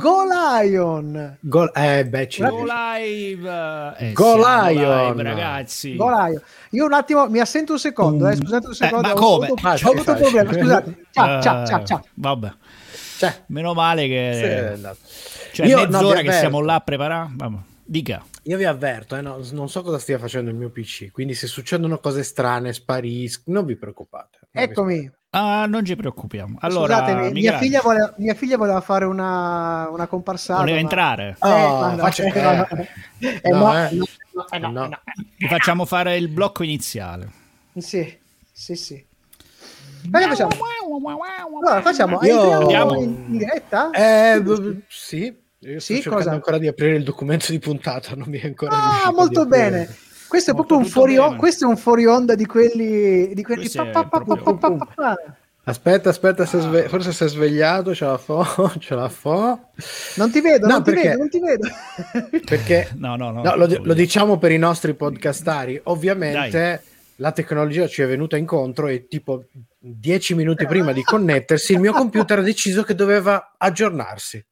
Go Lion! Go, eh, beh, ci Go live! Eh, Go Lion. live, ragazzi. Go Lion. Io un attimo mi assento un secondo, eh, scusate un secondo. ma ho come? avuto- Ah, Ho sì, avuto un problema, scusate. Ciao, ciao, Eh, ciao, ciao. Vabbè. Cioè, Meno male sì, che... andato. Cioè, Io- no, mezz'ora vi che siamo là a preparare. Vabbè. Dica. Io vi avverto, eh, no, non so cosa stia facendo il mio PC, quindi se succedono cose strane, sparisco, non vi preoccupate. Non vi Ah, non ci preoccupiamo. Allora, Scusatemi, mia figlia, voleva, mia figlia voleva fare una, una comparsata. voleva ma- entrare. Facciamo fare il blocco iniziale. Sì, sì, sì. Che facciamo? Allora, facciamo, Io- entriamo Andiamo. in, in diretta? Eh, b- sì, io sto Sì, cercando cosa? ancora di aprire il documento di puntata, non mi è ancora Ah, molto bene. Questo è proprio un fuori onda, questo è un fuori onda di quelli di quelli pa, pa, pa. Aspetta, aspetta, si è sve- forse si è svegliato, ce la fa, ce la fa. Non ti vedo, No, non ti perché- vedo, non ti vedo. Perché No, no, no. No, lo, lo diciamo per i nostri podcastari. Ovviamente Dai. la tecnologia ci è venuta incontro e tipo dieci minuti prima di connettersi il mio computer ha deciso che doveva aggiornarsi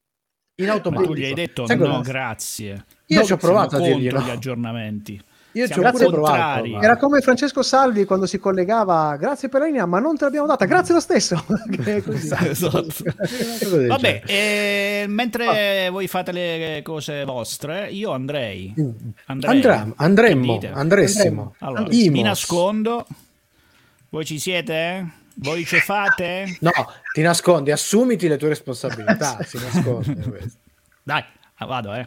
in Ma automatico. tu gli hai detto Sai no, cosa? grazie. Io No, ci ho provato a dirgli no. gli aggiornamenti. Io ci ho pure contrari. provato. Era come Francesco Salvi quando si collegava, grazie per la linea, ma non te l'abbiamo data, grazie lo stesso. Esatto. Vabbè, eh, mentre voi fate le cose vostre, io andrei. Andrei. Andremo, andremmo, andremo. Allora, Andimos. mi nascondo. Voi ci siete? Voi ci fate? No, ti nascondi, assumiti le tue responsabilità. si nasconde questo. Dai, ah, vado, eh.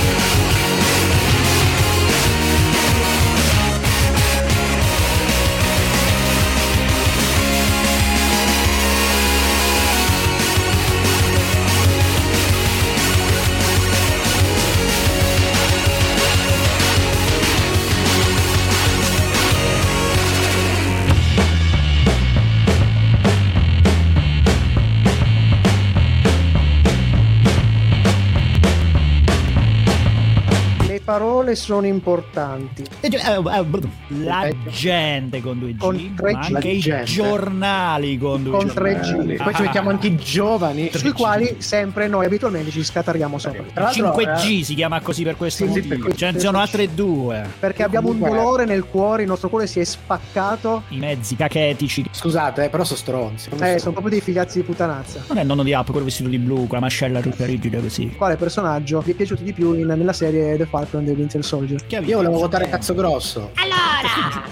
Parole sono importanti. La gente con 2G, Con tre ma G. anche i gente. giornali con 2G. Con 3G. Poi ci mettiamo anche i giovani. Sui quali sempre noi abitualmente ci scatariamo sopra. Tra l'altro, 5G eh, si chiama così per questo Sì, sì, motivo. per- Ce ne sono altre due. Perché abbiamo un dolore nel cuore, il nostro cuore si è spaccato. I mezzi cachetici. Scusate, eh, però sono stronzi. Eh, sono proprio dei figliazzi di puttanazza. Non è il nonno di App, quello vestito di blu, con la mascella tutta rigida così. Quale personaggio vi è piaciuto di più in- nella serie The Falcon The Winter Soldier? Io volevo votare cazzo grosso.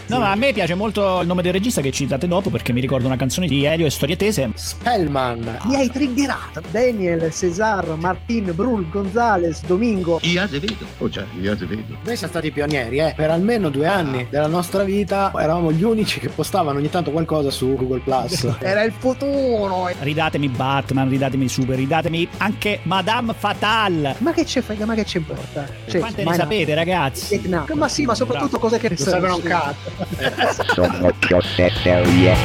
No, ma a me piace molto il nome del regista che citate dopo perché mi ricorda una canzone di Elio e Storie Tese. Spellman. Mi hai triggerato. Daniel, Cesar, Martin, Brul, Gonzales, Domingo. Io Azevedo. Oh già, io Azevedo. Noi siamo stati pionieri, eh. Per almeno due anni della nostra vita eravamo gli unici che postavano ogni tanto qualcosa su Google Plus. Era il futuro. Ridatemi Batman, ridatemi Super, ridatemi anche Madame Fatal. Ma che c'è ma che c'è importa? Cioè, Quante ne sapete, ragazzi? Vietnam. Ma sì, ma soprattutto cose che Non servono un cazzo. Sono cose serie.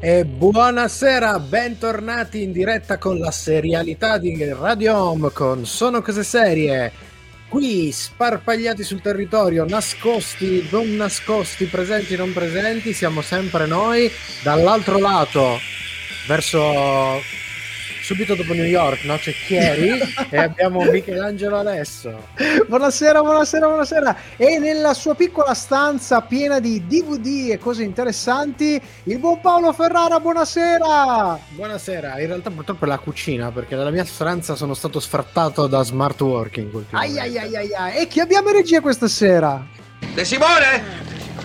E buonasera, bentornati in diretta con la serialità di Radio Home con Sono Cose Serie. Qui sparpagliati sul territorio, nascosti, non nascosti, presenti, non presenti, siamo sempre noi. Dall'altro lato, verso subito dopo New York, no? C'è Chieri e abbiamo Michelangelo adesso. Buonasera, buonasera, buonasera. E nella sua piccola stanza piena di DVD e cose interessanti, il buon Paolo Ferrara, buonasera. Buonasera, in realtà purtroppo è la cucina perché dalla mia stanza sono stato sfrattato da smart working. Ai ai ai ai ai. E chi abbiamo in regia questa sera? De Simone!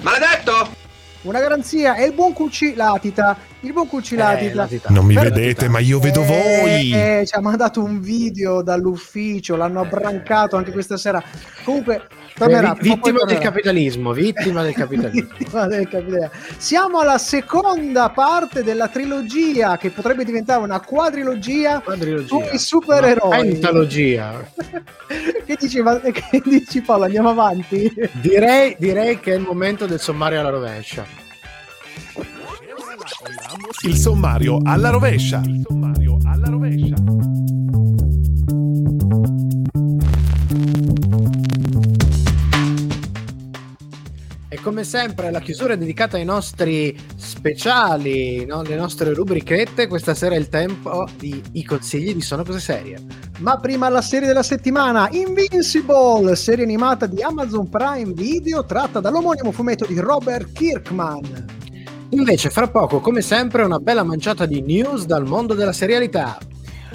Maledetto! Una garanzia, è il buon Cucci Latita. Il buon Cucci Eh, Latita. latita. Non mi Per- vedete, ma io vedo voi. Eh, ci ha mandato un video dall'ufficio, l'hanno abbrancato anche questa sera. Comunque, tornerà. Eh, vittima del capitalismo, vittima del capitalismo. Vittima del capitalismo. Siamo alla seconda parte della trilogia che potrebbe diventare una quadrilogia Quadrilogia. sui supereroi. Una Pentalogia. che, dici, ma- che dici Paolo? Andiamo avanti? Direi, direi che è il momento del sommario alla rovescia. Il sommario alla rovescia. Il sommario alla rovescia. Come sempre la chiusura è dedicata ai nostri speciali, no? le nostre rubrichette. Questa sera è il tempo di i consigli di Sono Cose Serie. Ma prima la serie della settimana, Invincible, serie animata di Amazon Prime Video tratta dall'omonimo fumetto di Robert Kirkman. Invece, fra poco, come sempre, una bella manciata di news dal mondo della serialità.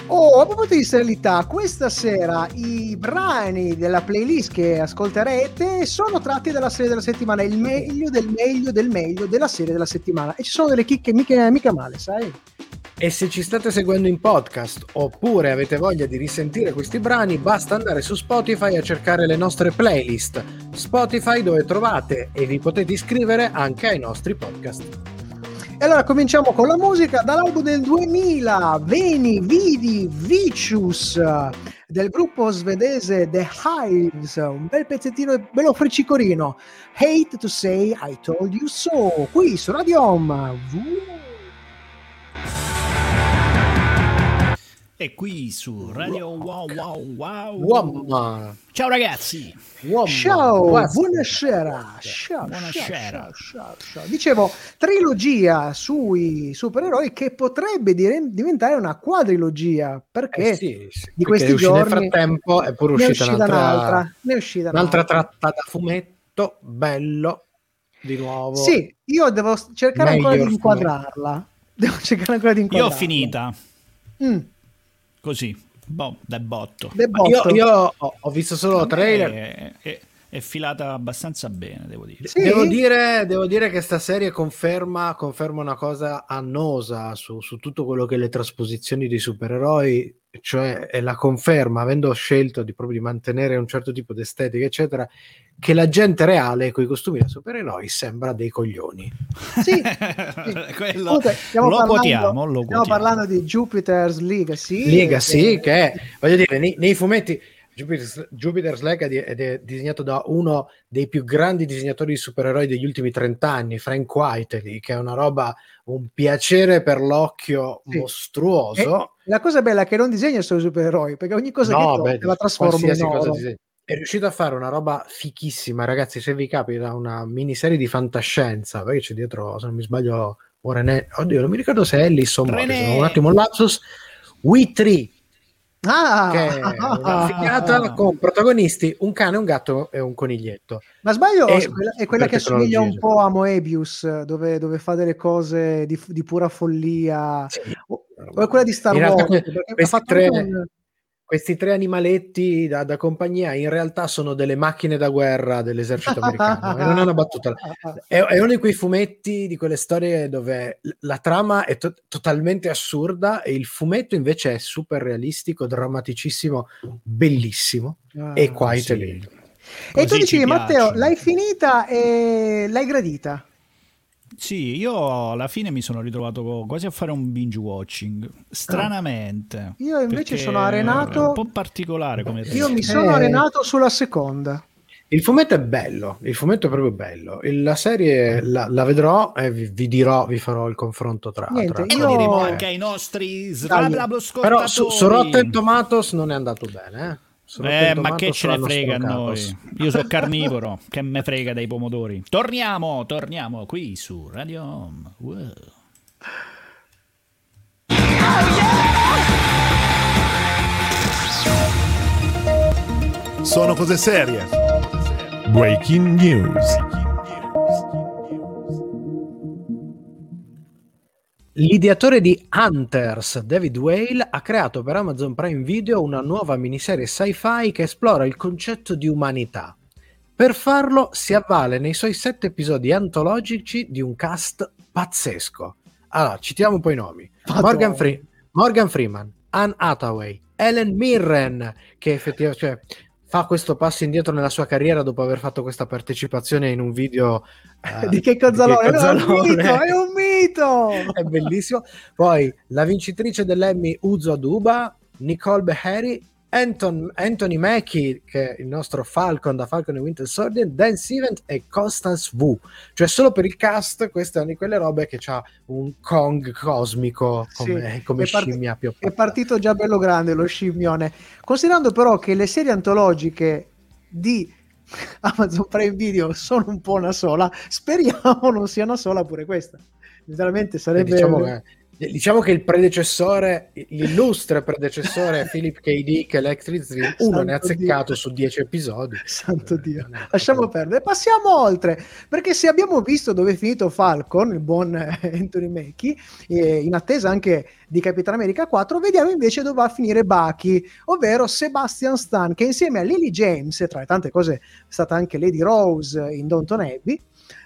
Oh, a proposito di serialità, questa sera i brani della playlist che ascolterete sono tratti dalla serie della settimana, il meglio del meglio del meglio della serie della settimana. E ci sono delle chicche mica, mica male, sai? E se ci state seguendo in podcast oppure avete voglia di risentire questi brani, basta andare su Spotify a cercare le nostre playlist. Spotify dove trovate e vi potete iscrivere anche ai nostri podcast. E allora cominciamo con la musica dall'album del 2000, Veni, Vidi, Vicious, del gruppo svedese The Hives, un bel pezzettino bello friccicorino. Hate to say I told you so, qui su Radio Home. E qui su Radio Wow Wow Wow. Uomma. Ciao ragazzi. Uomma. Ciao, buonasera. Ciao, Buonasera. ciao, ciao, ciao. Dicevo, trilogia sui supereroi che potrebbe dire- diventare una quadrilogia, perché Eh sì, sì, di perché questi è uscita giorni nel frattempo è pure ne è uscita, uscita un'altra, un'altra, ne è uscita un'altra un'altra. tratta da fumetto bello di nuovo Sì, io devo cercare ancora Meglio di inquadrarla. Devo cercare ancora di Io inquadrarla. ho finita Mm, così, boh, da botto. Ma io, botto. io ho, visto solo trailer È, è- è filata abbastanza bene, devo dire. Sì? Devo dire, devo dire che sta serie conferma, conferma una cosa annosa su, su tutto quello che le trasposizioni dei supereroi, cioè è la conferma, avendo scelto di proprio di mantenere un certo tipo di estetica, eccetera, che la gente reale con i costumi da supereroi sembra dei coglioni. Sì, Quello- Comunque, stiamo lo parlando- quotiamo, lo Stiamo parlando di Jupiter's Legacy. Legacy, che è, voglio dire, nei, nei fumetti Jupiter's, Jupiter's Legacy ed è disegnato da uno dei più grandi disegnatori di supereroi degli ultimi 30 anni, Frank Whiteley, che è una roba, un piacere per l'occhio Sì. mostruoso. La cosa bella è che non disegna solo i supereroi, perché ogni cosa No, che beh, tocca la trasforma in qualsiasi cosa oro. disegna. È riuscito a fare una roba fichissima, ragazzi. Se vi capita una miniserie di fantascienza, perché c'è dietro, se non mi sbaglio, Warren, oddio, non mi ricordo se è Ellis o René. Morrison, un attimo un lapsus. We Three, Ah! che è una figata con protagonisti un cane, un gatto e un coniglietto. Ma sbaglio, E- è quella, è quella che assomiglia un po' a Moebius, dove, dove fa delle cose di, di pura follia. O, o è quella di Star Wars. questi tre- un- Questi tre animaletti da, da compagnia in realtà sono delle macchine da guerra dell'esercito americano. non è una battuta. È, è uno di quei fumetti, di quelle storie dove la trama è to- totalmente assurda e il fumetto invece è super realistico, drammaticissimo, bellissimo. Ah, e qua sì. Italy. E tu Così dicevi, ci Matteo, l'hai finita e l'hai gradita. Sì, io alla fine mi sono ritrovato quasi a fare un binge watching. Stranamente. Io invece sono arenato- è Un po' particolare come Io mi sono Eh. arenato sulla seconda. Il fumetto è bello, il fumetto è proprio bello. La serie la, la vedrò e vi, vi dirò, vi farò il confronto tra. Niente, tra- E io- lo diremo anche ai nostri srablablo Però su, su Rotten Tomatoes non è andato bene. Eh? Eh, ma che ce ne frega a noi? Io sono carnivoro, che me frega dei pomodori. Torniamo, torniamo qui su Radio Home. Wow. Sono cose serie. Breaking news. L'ideatore di Hunters, David Whale, ha creato per Amazon Prime Video una nuova miniserie sci-fi che esplora il concetto di umanità. Per farlo si avvale nei suoi sette episodi antologici di un cast pazzesco. Allora, citiamo un po' i nomi. Morgan, Fre- Morgan Freeman, Anne Hathaway, Ellen Mirren, che effettivamente cioè, fa questo passo indietro nella sua carriera dopo aver fatto questa partecipazione in un video eh, di che Cozzalone? di No, è un Cozzalone. mito, è un mito! è bellissimo. Poi la vincitrice dell'Emmy Uzo Aduba, Nicole Beharry, Anton- Anthony Mackie, che è il nostro Falcon da Falcon e Winter Soldier, Dan Stevens e Constance Wu. Cioè, solo per il cast, questa è una di quelle robe che ha un Kong cosmico come, Sì, come è part- scimmia più È partito già bello grande lo scimmione. Considerando però che le serie antologiche di Amazon Prime Video sono un po' una sola, speriamo non sia una sola pure questa. Veramente sarebbe... Diciamo che, diciamo che il predecessore, l'illustre predecessore Philip K. Dick Electric Dream, uno ne ha azzeccato Dio. su 10 episodi. Santo Eh, Dio, lasciamo perdere. Passiamo oltre, perché se abbiamo visto dove è finito Falcon, il buon eh, Anthony Mackie, eh, in attesa anche di Capitan America 4, vediamo invece dove va a finire Bucky, ovvero Sebastian Stan, che insieme a Lily James, e tra le tante cose è stata anche Lady Rose in Downton Abbey,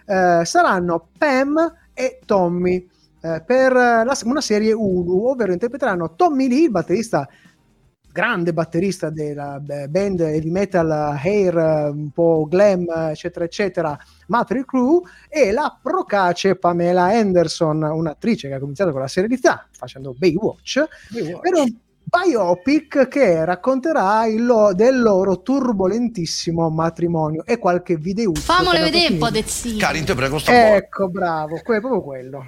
eh, saranno Pam e Tommy. eh, per la- una serie Hulu, ovvero interpreteranno Tommy Lee, il batterista grande batterista della band heavy metal hair un po' glam eccetera eccetera Matri Crew e la procace Pamela Anderson un'attrice che ha cominciato con la serialità facendo Baywatch per un biopic che racconterà il lo- del loro turbolentissimo matrimonio e qualche video Famole vedere un po' de zio. Karin, te prego, buono. ecco bravo que- proprio quello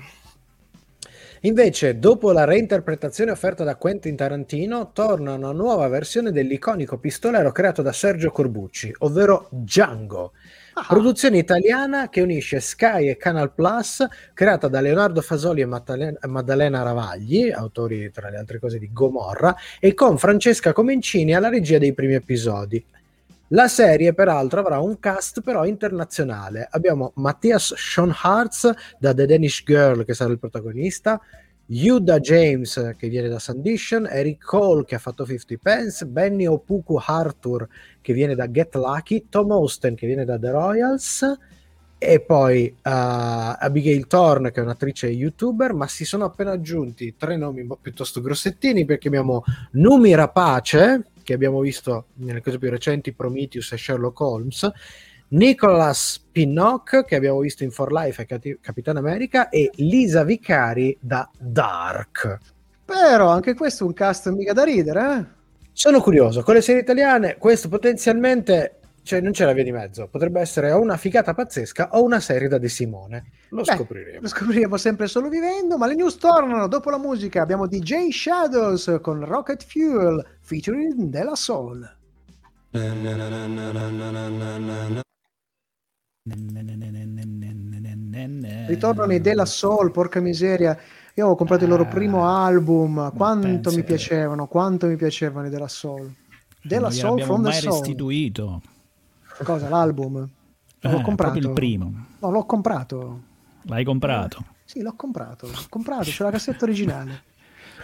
Invece, dopo la reinterpretazione offerta da Quentin Tarantino, torna una nuova versione dell'iconico pistolero creato da Sergio Corbucci, ovvero Django. Ah, Produzione italiana che unisce Sky e Canal Plus, creata da Leonardo Fasoli e Maddalena, Maddalena Ravagli, autori tra le altre cose di Gomorra, e con Francesca Comencini alla regia dei primi episodi. La serie, peraltro, avrà un cast però internazionale. Abbiamo Mattias Schoenhartz da The Danish Girl, che sarà il protagonista, Yuda James, che viene da Sandition, Eric Cole, che ha fatto 50 Pence, Benny Opuku Arthur, che viene da Get Lucky, Tom Austen, che viene da The Royals, e poi uh, Abigail Thorne, che è un'attrice youtuber, ma si sono appena aggiunti tre nomi piuttosto grossettini, perché abbiamo Numi Rapace, che abbiamo visto nelle cose più recenti, Prometheus e Sherlock Holmes, Nicholas Pinnock, che abbiamo visto in For Life e Cati- Capitan America, e Lisa Vicari da Dark. però anche questo è un cast mica da ridere eh? Sono curioso, con le serie italiane questo potenzialmente, cioè non c'è la via di mezzo, potrebbe essere o una figata pazzesca o una serie da De Simone. Lo Beh, scopriremo. Lo scopriremo sempre solo vivendo, ma le news tornano dopo la musica. Abbiamo DJ Shadows con Rocket Fuel featuring Della Soul. Ritornano i Della Soul, porca miseria. Io ho comprato il loro primo album, quanto mi piacevano, quanto mi piacevano i Della Soul. Della Soul from the mai Soul. restituito. Cosa, l'album? Eh, L'ho comprato. proprio il primo. No, l'ho comprato. L'hai comprato. Sì, l'ho comprato. L'ho comprato, c'è la cassetta originale.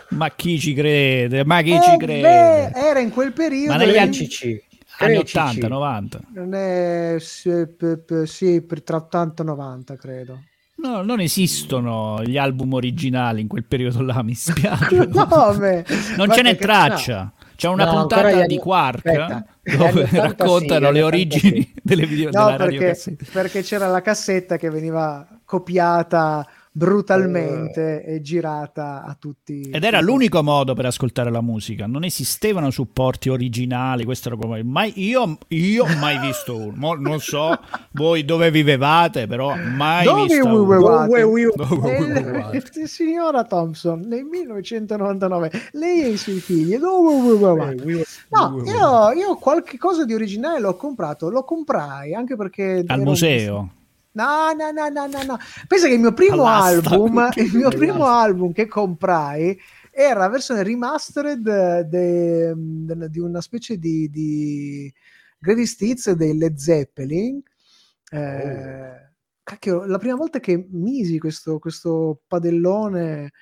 Ma chi ci crede? Ma chi Eh, ci beh, crede? era in quel periodo. Ma negli in- anni CC. Anni Crecici. 80, 90. Non è, sì, per tra 80 e 90, credo. No, non esistono gli album originali in quel periodo là, mi spiace. No, beh, non ce n'è traccia. C'è una No, puntata gli di anni- Quark aspetta, anni dove 80 raccontano sì, le gli 80 origini sì. delle video, No, della perché, perché c'era la cassetta che veniva copiata brutalmente e girata a tutti. Ed era l'unico modo per ascoltare la musica, non esistevano supporti originali, questo era come mai io io ho mai visto uno. Non so voi dove vivevate, però mai Dove visto uno. vivevate? Dove vi- Dove Nel- vivevate? signora Thompson, nel 1999, lei e i suoi figli, dove vivevate? No, io, io qualche cosa di originale l'ho comprato, lo comprai anche perché... Al museo. No, no, no, no, no, no. Pensa che il mio primo All'asta. album, il mio primo album che comprai era la versione remastered di una specie di, di Greatest Hits dei Led Zeppelin. Eh, cacchio, la prima volta che misi questo, questo padellone,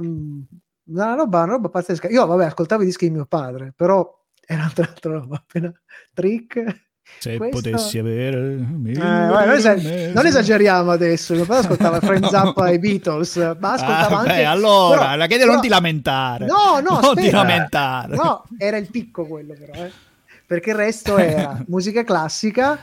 mm, una roba, una roba pazzesca. Io, vabbè, ascoltavo i dischi di mio padre, però era un'altra roba, appena trick. Se Questo- potessi avere Eh, guarda, non, esager- non esageriamo adesso. Mio padre ascoltava Friends Up ai Beatles, ma ascoltava Ah, anche. beh, allora, però- la chiede però- non ti lamentare. No, no, non ti lamentare. No, era il picco quello, però, eh. perché il resto era musica classica,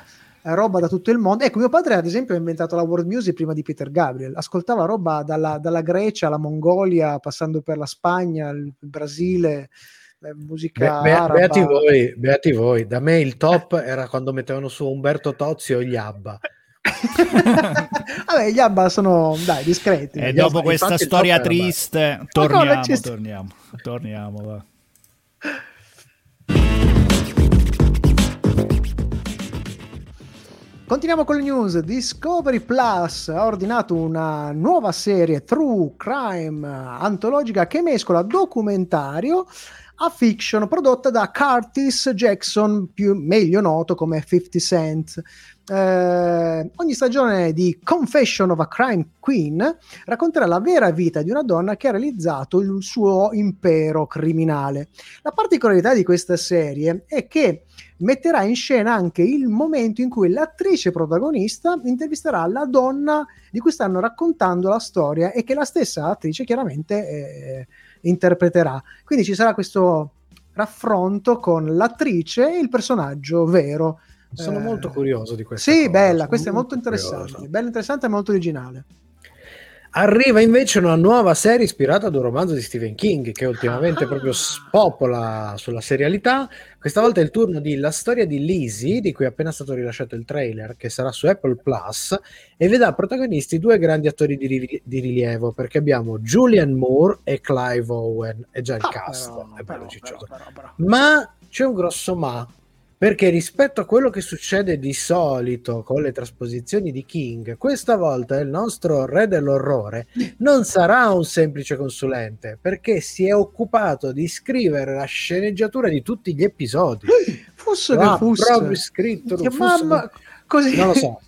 eh, roba da tutto il mondo. Ecco, mio padre, ad esempio, ha inventato la world music prima di Peter Gabriel. Ascoltava roba dalla, dalla Grecia alla Mongolia, passando per la Spagna, il Brasile, musica Be- araba. beati voi, beati voi. Da me il top era quando mettevano su Umberto Tozzi o gli Abba. Vabbè, gli ABBA sono, dai, discreti. E Gli dopo ABBA- questa storia triste, no, torniamo, c'è sta- torniamo, torniamo. va. Continuiamo con le news. Discovery Plus ha ordinato una nuova serie True Crime antologica che mescola documentario a fiction prodotta da Curtis Jackson, più meglio noto come 50 Cent. Eh, ogni stagione di Confession of a Crime Queen racconterà la vera vita di una donna che ha realizzato il suo impero criminale. La particolarità di questa serie è che metterà in scena anche il momento in cui l'attrice protagonista intervisterà la donna di cui stanno raccontando la storia e che la stessa attrice chiaramente eh, interpreterà. Quindi ci sarà questo raffronto con l'attrice e il personaggio vero. Sono Eh, molto curioso di questa Sì, cosa, bella, sono questa è molto molto interessante, curioso. bella interessante e molto originale. Arriva invece una nuova serie ispirata ad un romanzo di Stephen King che ultimamente Ah. proprio spopola sulla serialità. Questa volta è il turno di La storia di Lizzie, di cui è appena stato rilasciato il trailer, che sarà su Apple Plus, e vedrà protagonisti due grandi attori di, ri- di rilievo, perché abbiamo Julian Moore e Clive Owen, è già il Ah, cast, però, è bello però, però. Ma c'è un grosso ma, perché rispetto a quello che succede di solito con le trasposizioni di King, questa volta il nostro re dell'orrore non sarà un semplice consulente, perché si è occupato di scrivere la sceneggiatura di tutti gli episodi. Fosse Ah, che fosse. proprio scritto, Che mamma, così. Non lo so.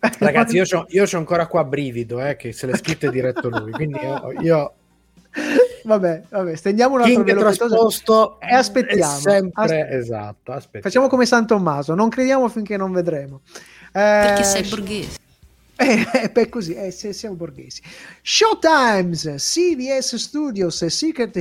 Ragazzi, io c'ho ancora qua brivido, eh, che se l'è scritto è diretto lui, quindi io, io vabbè, vabbè, stendiamo un altro King trasposto e aspettiamo. è sempre Aspe- esatto, aspettiamo. Facciamo come San Tommaso, non crediamo finché non vedremo. Perché Eh, sei borghese. Eh, eh, beh, così, eh, se- siamo borghesi. Showtimes, CVS Studios e Secret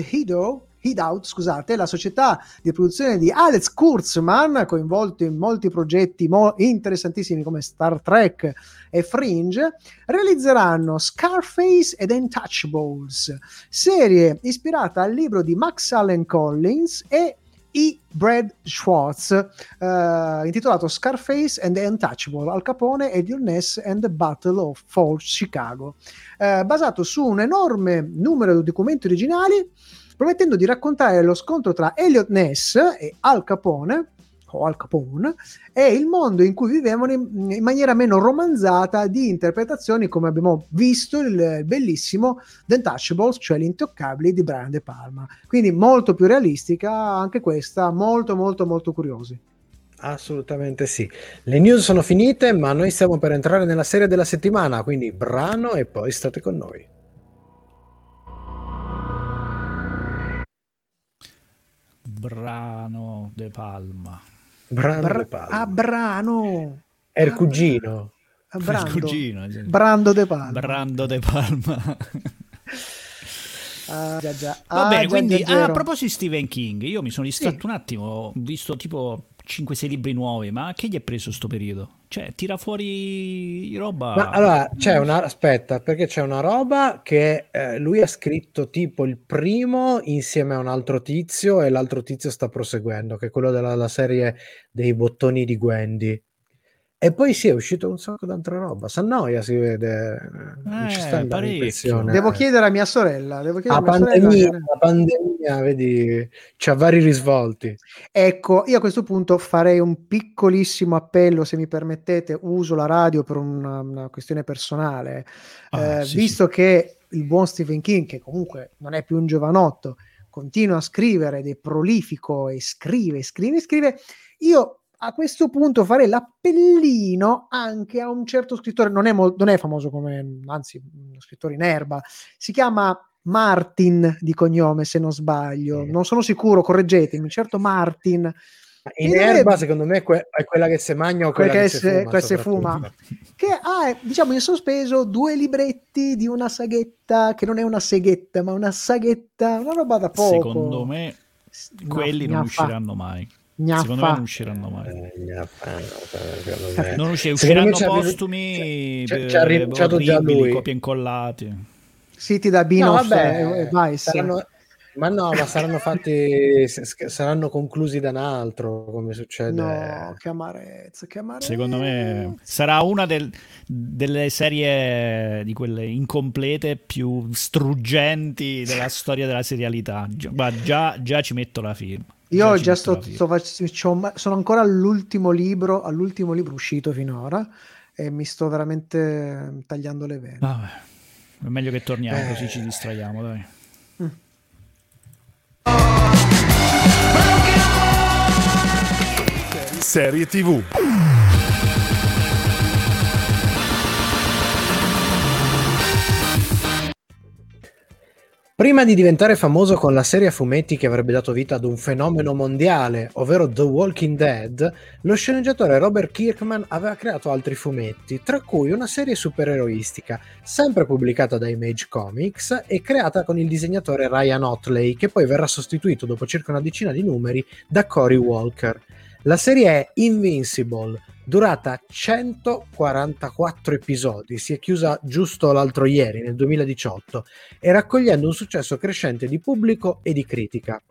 Hideout, scusate, la società di produzione di Alex Kurtzman, coinvolto in molti progetti mo- interessantissimi come Star Trek e Fringe, realizzeranno Scarface ed Untouchables, serie ispirata al libro di Max Allen Collins e E. Brad Schwartz, eh, intitolato Scarface and the Untouchable, Al Capone e Your Ness and the Battle of Fort Chicago, eh, basato su un enorme numero di documenti originali, promettendo di raccontare lo scontro tra Elliot Ness e Al Capone, o Al Capone, e il mondo in cui vivevano in, in maniera meno romanzata di interpretazioni, come abbiamo visto il bellissimo The Untouchables, cioè Gli Intoccabili di Brian De Palma. Quindi molto più realistica anche questa, molto molto molto curiosi. Assolutamente sì. Le news sono finite, ma noi stiamo per entrare nella serie della settimana, quindi brano e poi state con noi. Brano De Palma. Brano Bra- De Palma. ah, Brano! È il cugino. Ah, Brando. Il cugino, sì. Brando De Palma. Brando De Palma. Ah, già, già. Va Ah, bene, già, quindi già, ah, a proposito di Stephen King, io mi sono distratto un attimo, ho visto tipo 5-6 libri nuovi, ma che gli è preso sto periodo? Cioè, tira fuori roba... Ma allora c'è una aspetta, perché c'è una roba che eh, lui ha scritto tipo il primo insieme a un altro tizio e l'altro tizio sta proseguendo, che è quello della la serie dei bottoni di Gwendy. E poi sì, è uscito un sacco d'altra roba. S'annoia, si vede. Non ci Eh, sta impressione. Devo chiedere a mia sorella. Devo chiedere La a mia sorella. pandemia, la pandemia, vedi, c'ha vari risvolti. Ecco, io a questo punto farei un piccolissimo appello, se mi permettete, uso la radio per una, una questione personale. Ah, Eh, sì, visto che il buon Stephen King, che comunque non è più un giovanotto, continua a scrivere ed è prolifico e scrive, scrive, scrive, io a questo punto farei l'appellino anche a un certo scrittore, non è, mol- non è famoso come, anzi, uno scrittore in erba, si chiama Martin di cognome, se non sbaglio, Sì. non sono sicuro, correggetemi, certo Martin, Ma In E erba, dovrebbe- secondo me, que- è quella che se magna o quella Quella che, che se fuma. se fuma. che ha, diciamo, in sospeso due libretti di una saghetta, che non è una seghetta, ma una saghetta, una roba da poco. Secondo me No, quelli non usciranno mai. Gnaffa. Secondo me non usciranno mai. Eh, gnaffa, no, me. Non usci- Secondo me usciranno ci ha- postumi ci ha- eh, ci ha rinunciato già lui. copie incollati. Siti da No, Binoff vabbè, e Vice. saranno- ma no, ma saranno fatti, saranno conclusi da un altro, come succede. No, che amarezza, che amarezza. Secondo me sarà una del- delle serie di quelle incomplete più struggenti della storia della serialità. Già, già ci metto la firma. Io Già sto, sto fac- c'ho ma- sono ancora all'ultimo libro, all'ultimo libro uscito finora e mi sto veramente eh, tagliando le vene. Vabbè, è meglio che torniamo Eh. così ci distraiamo, dai. Serie TV. Prima di diventare famoso con la serie a fumetti che avrebbe dato vita ad un fenomeno mondiale, ovvero The Walking Dead, lo sceneggiatore Robert Kirkman aveva creato altri fumetti, tra cui una serie supereroistica, sempre pubblicata da Image Comics e creata con il disegnatore Ryan Otley, che poi verrà sostituito dopo circa una decina di numeri da Cory Walker. La serie è Invincible, durata 144 episodi, si è chiusa giusto l'altro ieri, nel 2018, e raccogliendo un successo crescente di pubblico e di critica.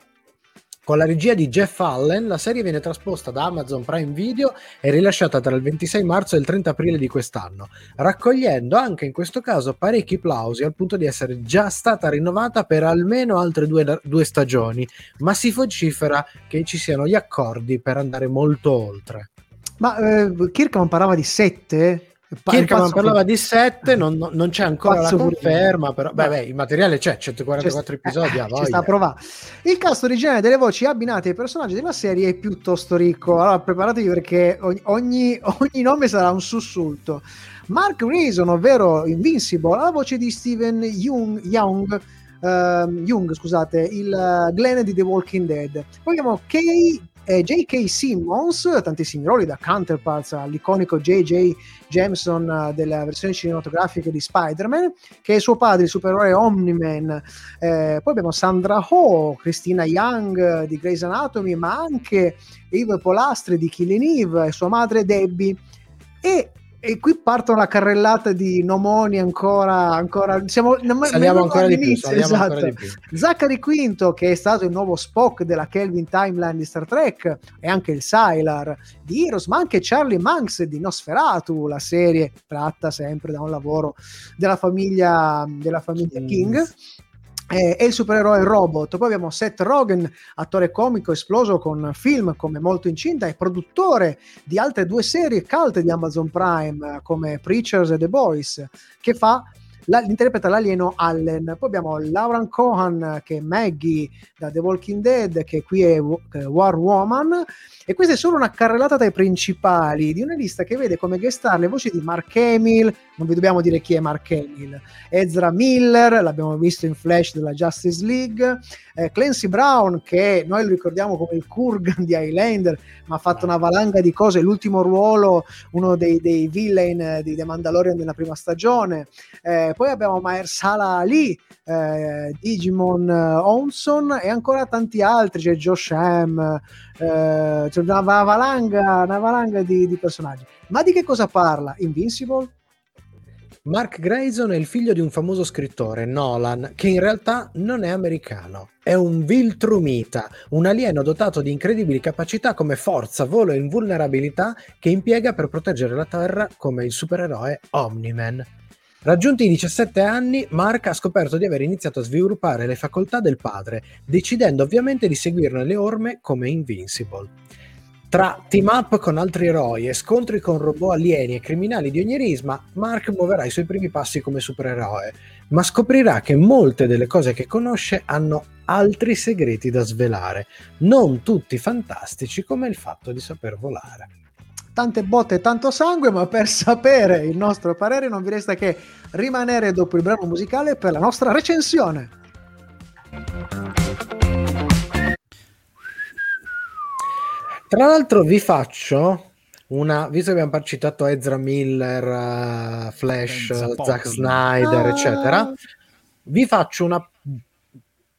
Con la regia di Jeff Allen, la serie viene trasposta da Amazon Prime Video e rilasciata tra il 26 marzo e il 30 aprile di quest'anno, raccogliendo anche in questo caso parecchi plausi al punto di essere già stata rinnovata per almeno altre due, due stagioni, ma si vocifera che ci siano gli accordi per andare molto oltre. Ma eh, Kirkman parlava di sette? Pa- Kirkman pazzo- parlava di 7, non, non- c'è ancora la Pazzo pure. conferma, però beh, beh, il materiale c'è, 144 C'è- episodi, eh, ci sta a provare. Il cast originale delle voci abbinate ai personaggi della serie è piuttosto ricco. Allora preparatevi perché ogni, ogni, nome sarà un sussulto. Mark Reason, ovvero Invincible, ha la voce di Steven Young, Young, ehm, Young, scusate, il eh, Glenn di The Walking Dead. Poi abbiamo Kay eh, J.K. Simmons, tantissimi ruoli da Counterparts all'iconico J.J. Jameson eh, della versione cinematografica di Spider-Man, che è suo padre, il supereroe Omni-Man. Eh, poi abbiamo Sandra Ho, Christina Young eh, di Grey's Anatomy, ma anche Eve Polastri di Killing Eve e sua madre Debbie. E, e qui partono la carrellata di nomoni ancora, ancora siamo Saliamo ancora di più, saliamo esatto. ancora di più. Zachary Quinto, che è stato il nuovo Spock della Kelvin Timeline di Star Trek, e anche il Sylar di Heroes, ma anche Charlie Manx di Nosferatu, la serie tratta sempre da un lavoro della famiglia, della famiglia Mm. King. E il supereroe Robot. Poi abbiamo Seth Rogen, attore comico esploso con film come Molto Incinta e produttore di altre due serie cult di Amazon Prime come Preachers e The Boys, che fa la- l'alieno Allen. Poi abbiamo Lauren Cohan che è Maggie da The Walking Dead, che qui è War Woman. E questa è solo una carrellata dai principali di una lista che vede come guest star le voci di Mark Hamill, non vi dobbiamo dire chi è Mark Hamill, Ezra Miller, l'abbiamo visto in Flash della Justice League, eh, Clancy Brown, che noi lo ricordiamo come il Kurgan di Highlander, ma ha fatto una valanga di cose, l'ultimo ruolo, uno dei, dei villain di The Mandalorian della prima stagione. Eh, poi abbiamo Mahershala Ali, eh, Digimon eh, Onson e ancora tanti altri, c'è Josh Ham, eh, c'è una va- valanga, una valanga di, di personaggi. Ma di che cosa parla? Invincible? Mark Grayson è il figlio di un famoso scrittore, Nolan, che in realtà non è americano. È un Viltrumita, un alieno dotato di incredibili capacità come forza, volo e invulnerabilità che impiega per proteggere la Terra come il supereroe Omni-Man. Raggiunti i 17 anni, Mark ha scoperto di aver iniziato a sviluppare le facoltà del padre, decidendo ovviamente di seguirne le orme come Invincible. Tra team up con altri eroi e scontri con robot alieni e criminali di ogni risma, Mark muoverà i suoi primi passi come supereroe, ma scoprirà che molte delle cose che conosce hanno altri segreti da svelare, non tutti fantastici come il fatto di saper volare. tante botte e tanto sangue, ma per sapere il nostro parere non vi resta che rimanere dopo il brano musicale per la nostra recensione. Tra l'altro vi faccio una, visto che abbiamo citato Ezra Miller, eh, Flash, poco. Zack Snyder, Ah. eccetera, vi faccio una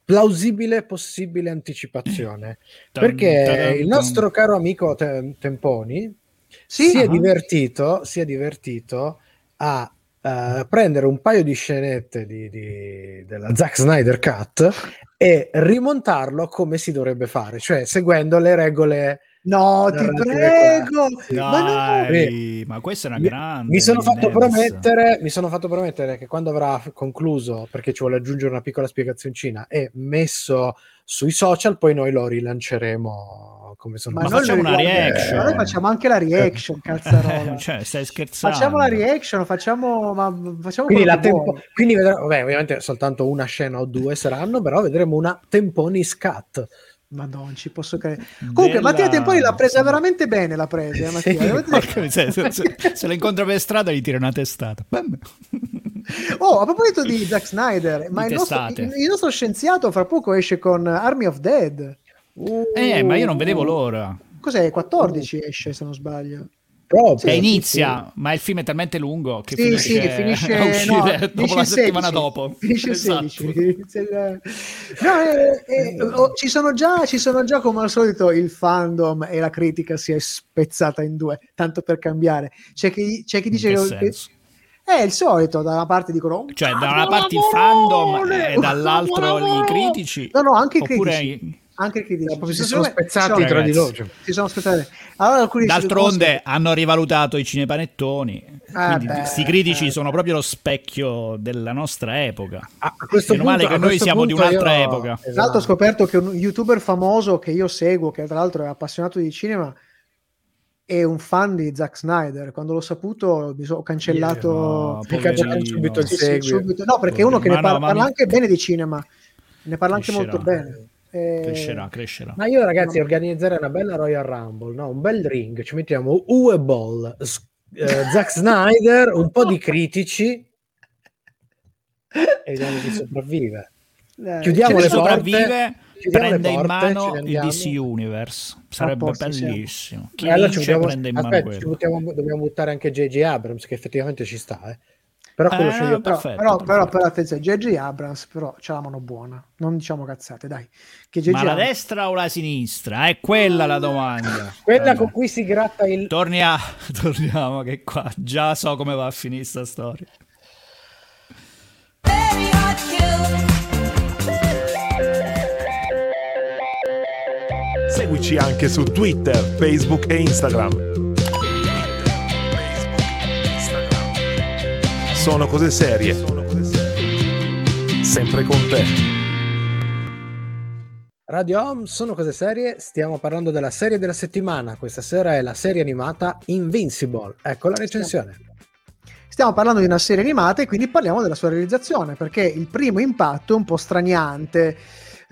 plausibile possibile anticipazione. Perché il nostro caro amico Te- Temponi Sì, si, è ah. divertito, si è divertito a eh, prendere un paio di scenette di, di- della Zack Snyder Cut e rimontarlo come si dovrebbe fare, cioè seguendo le regole. No, ti prego! classiche. Ma no! Dai, ma questa è una grande. Mi sono, fatto immensa. promettere, mi sono fatto promettere che quando avrà concluso, perché ci vuole aggiungere una piccola spiegazioncina, e messo sui social, poi noi lo rilanceremo come sono Ma noi facciamo una reaction. ma noi facciamo anche la reaction, cazzarola. cioè, stai scherzando? facciamo la reaction, facciamo, ma facciamo Quindi, la tempo- quindi vedremo, vabbè, ovviamente soltanto una scena o due saranno, però vedremo una Temponi scat. Madonna, ci posso credere. Comunque, Della- Mattia Temponi l'ha presa veramente bene. La presa, eh, Mattia. Sì. Se, se, se lo incontra per strada gli tira una testata. Bam. Oh, a proposito di Zack Snyder, ma il nostro, il- il nostro scienziato fra poco esce con Army of Dead. Eh, ma io non vedevo l'ora. Cos'è? 14 esce, se non sbaglio. Proprio, Cioè, sì, inizia, ma il film è talmente lungo che Sì, finisce, sì, finisce a uscire no, dopo la settimana 16, dopo. Finisce il Esatto. 16. Inizia il- No, eh, eh, oh, ci, sono già, ci sono già, come al solito, il fandom e la critica si è spezzata in due, tanto per cambiare. C'è chi, c'è chi dice che che, è il solito, da una parte dicono Cioè, da "Ah, una parte il lavoro!" fandom e dall'altro i critici. No, no, anche i critici. Anche i critici. Proprio si sono spezzati sono- tra di loro. si sono spezzati. Allora, D'altronde hanno rivalutato i cinepanettoni. Quindi beh, questi critici eh. sono proprio lo specchio della nostra epoca. A a questo Meno male punto- che a noi siamo di un'altra io- epoca. Esatto. Tra l'altro ho scoperto che un youtuber famoso che io seguo, che tra l'altro è appassionato di cinema, è un fan di Zack Snyder. Quando l'ho saputo mi sono ho cancellato... No, subito il seguito. No, perché è uno che ne parla, parla mi- anche bene di cinema. Ne parla anche Crescerà. molto bene. Eh, Crescerà, crescerà. Ma io ragazzi organizzerei una bella Royal Rumble, no? un bel ring, ci mettiamo Uwe Ball, S- eh, Zack Snyder, un po' di critici e vediamo chi sopravvive. eh, Chiudiamo Chi le sopravvive porte, prende le in porte, ce mano il. DC Universe. Sarebbe posto bellissimo. Chi E allora ci vince buttiamo- prende in mano aspetta, ci quello. buttiamo- dobbiamo buttare anche JJ Abrams che effettivamente ci sta, eh. Però quello Eh, sceglio Però, Perfetto, però, perfetto. però, però attenzione, J.J. Abrams però c'ha la mano buona, non diciamo cazzate, dai. Che J.J. Ma la Abrams- destra o la sinistra? È quella la domanda. quella Vabbè. con cui si gratta il Torni a- Torniamo che qua già so come va a finire sta storia. Seguici anche su Twitter, Facebook e Instagram. Sono cose serie. Sempre con te. Radio Home, sono cose serie, stiamo parlando della serie della settimana, questa sera è la serie animata Invincible, ecco la recensione. Stiamo parlando di una serie animata e quindi parliamo della sua realizzazione, perché il primo impatto è un po' straniante.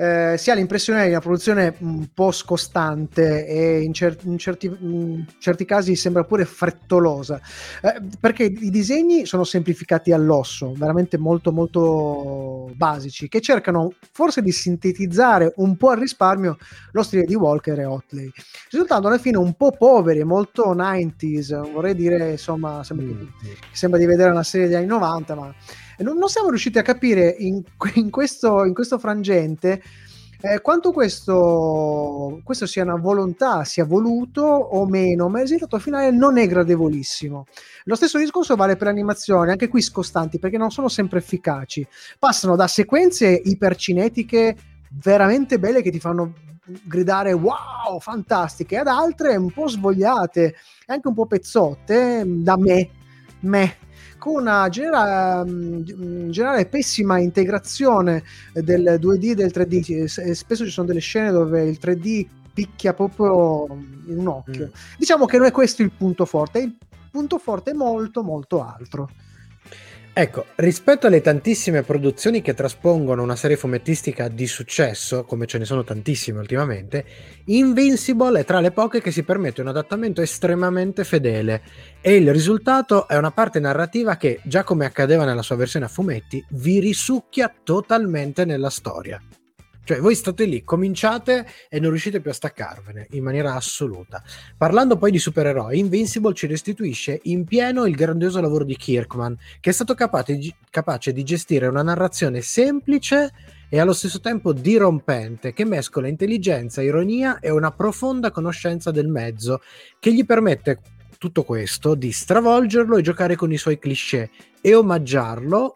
Eh, si ha l'impressione di una produzione un po' scostante e in, cer- in certi, in certi casi sembra pure frettolosa, eh, perché i disegni sono semplificati all'osso, veramente molto molto basici, che cercano forse di sintetizzare un po' al risparmio lo stile di Walker e Otley, risultando alla fine un po' poveri e molto 90s, vorrei dire insomma, sembra che sembra di vedere una serie degli anni 90, ma non, non siamo riusciti a capire in, in questo, in questo frangente eh, quanto questo, questo sia una volontà, sia voluto o meno, ma il risultato finale non è gradevolissimo. Lo stesso discorso vale per animazioni, anche qui scostanti, perché non sono sempre efficaci. Passano da sequenze ipercinetiche veramente belle che ti fanno gridare wow, fantastiche, ad altre un po' svogliate anche un po' pezzotte da me, me con una genera- mm, generale pessima integrazione del 2D e del 3D. S- Spesso ci sono delle scene dove il 3D picchia proprio in un occhio. Mm. Diciamo che non è questo il punto forte, il punto forte è molto molto altro. Ecco, rispetto alle tantissime produzioni che traspongono una serie fumettistica di successo, come ce ne sono tantissime ultimamente, Invincible è tra le poche che si permette un adattamento estremamente fedele e il risultato è una parte narrativa che, già come accadeva nella sua versione a fumetti, vi risucchia totalmente nella storia. Cioè, voi state lì, cominciate e non riuscite più a staccarvene in maniera assoluta. Parlando poi di supereroi, Invincible ci restituisce in pieno il grandioso lavoro di Kirkman, che è stato capace, di gestire una narrazione semplice e allo stesso tempo dirompente, che mescola intelligenza, ironia e una profonda conoscenza del mezzo, che gli permette tutto questo di stravolgerlo e giocare con i suoi cliché e omaggiarlo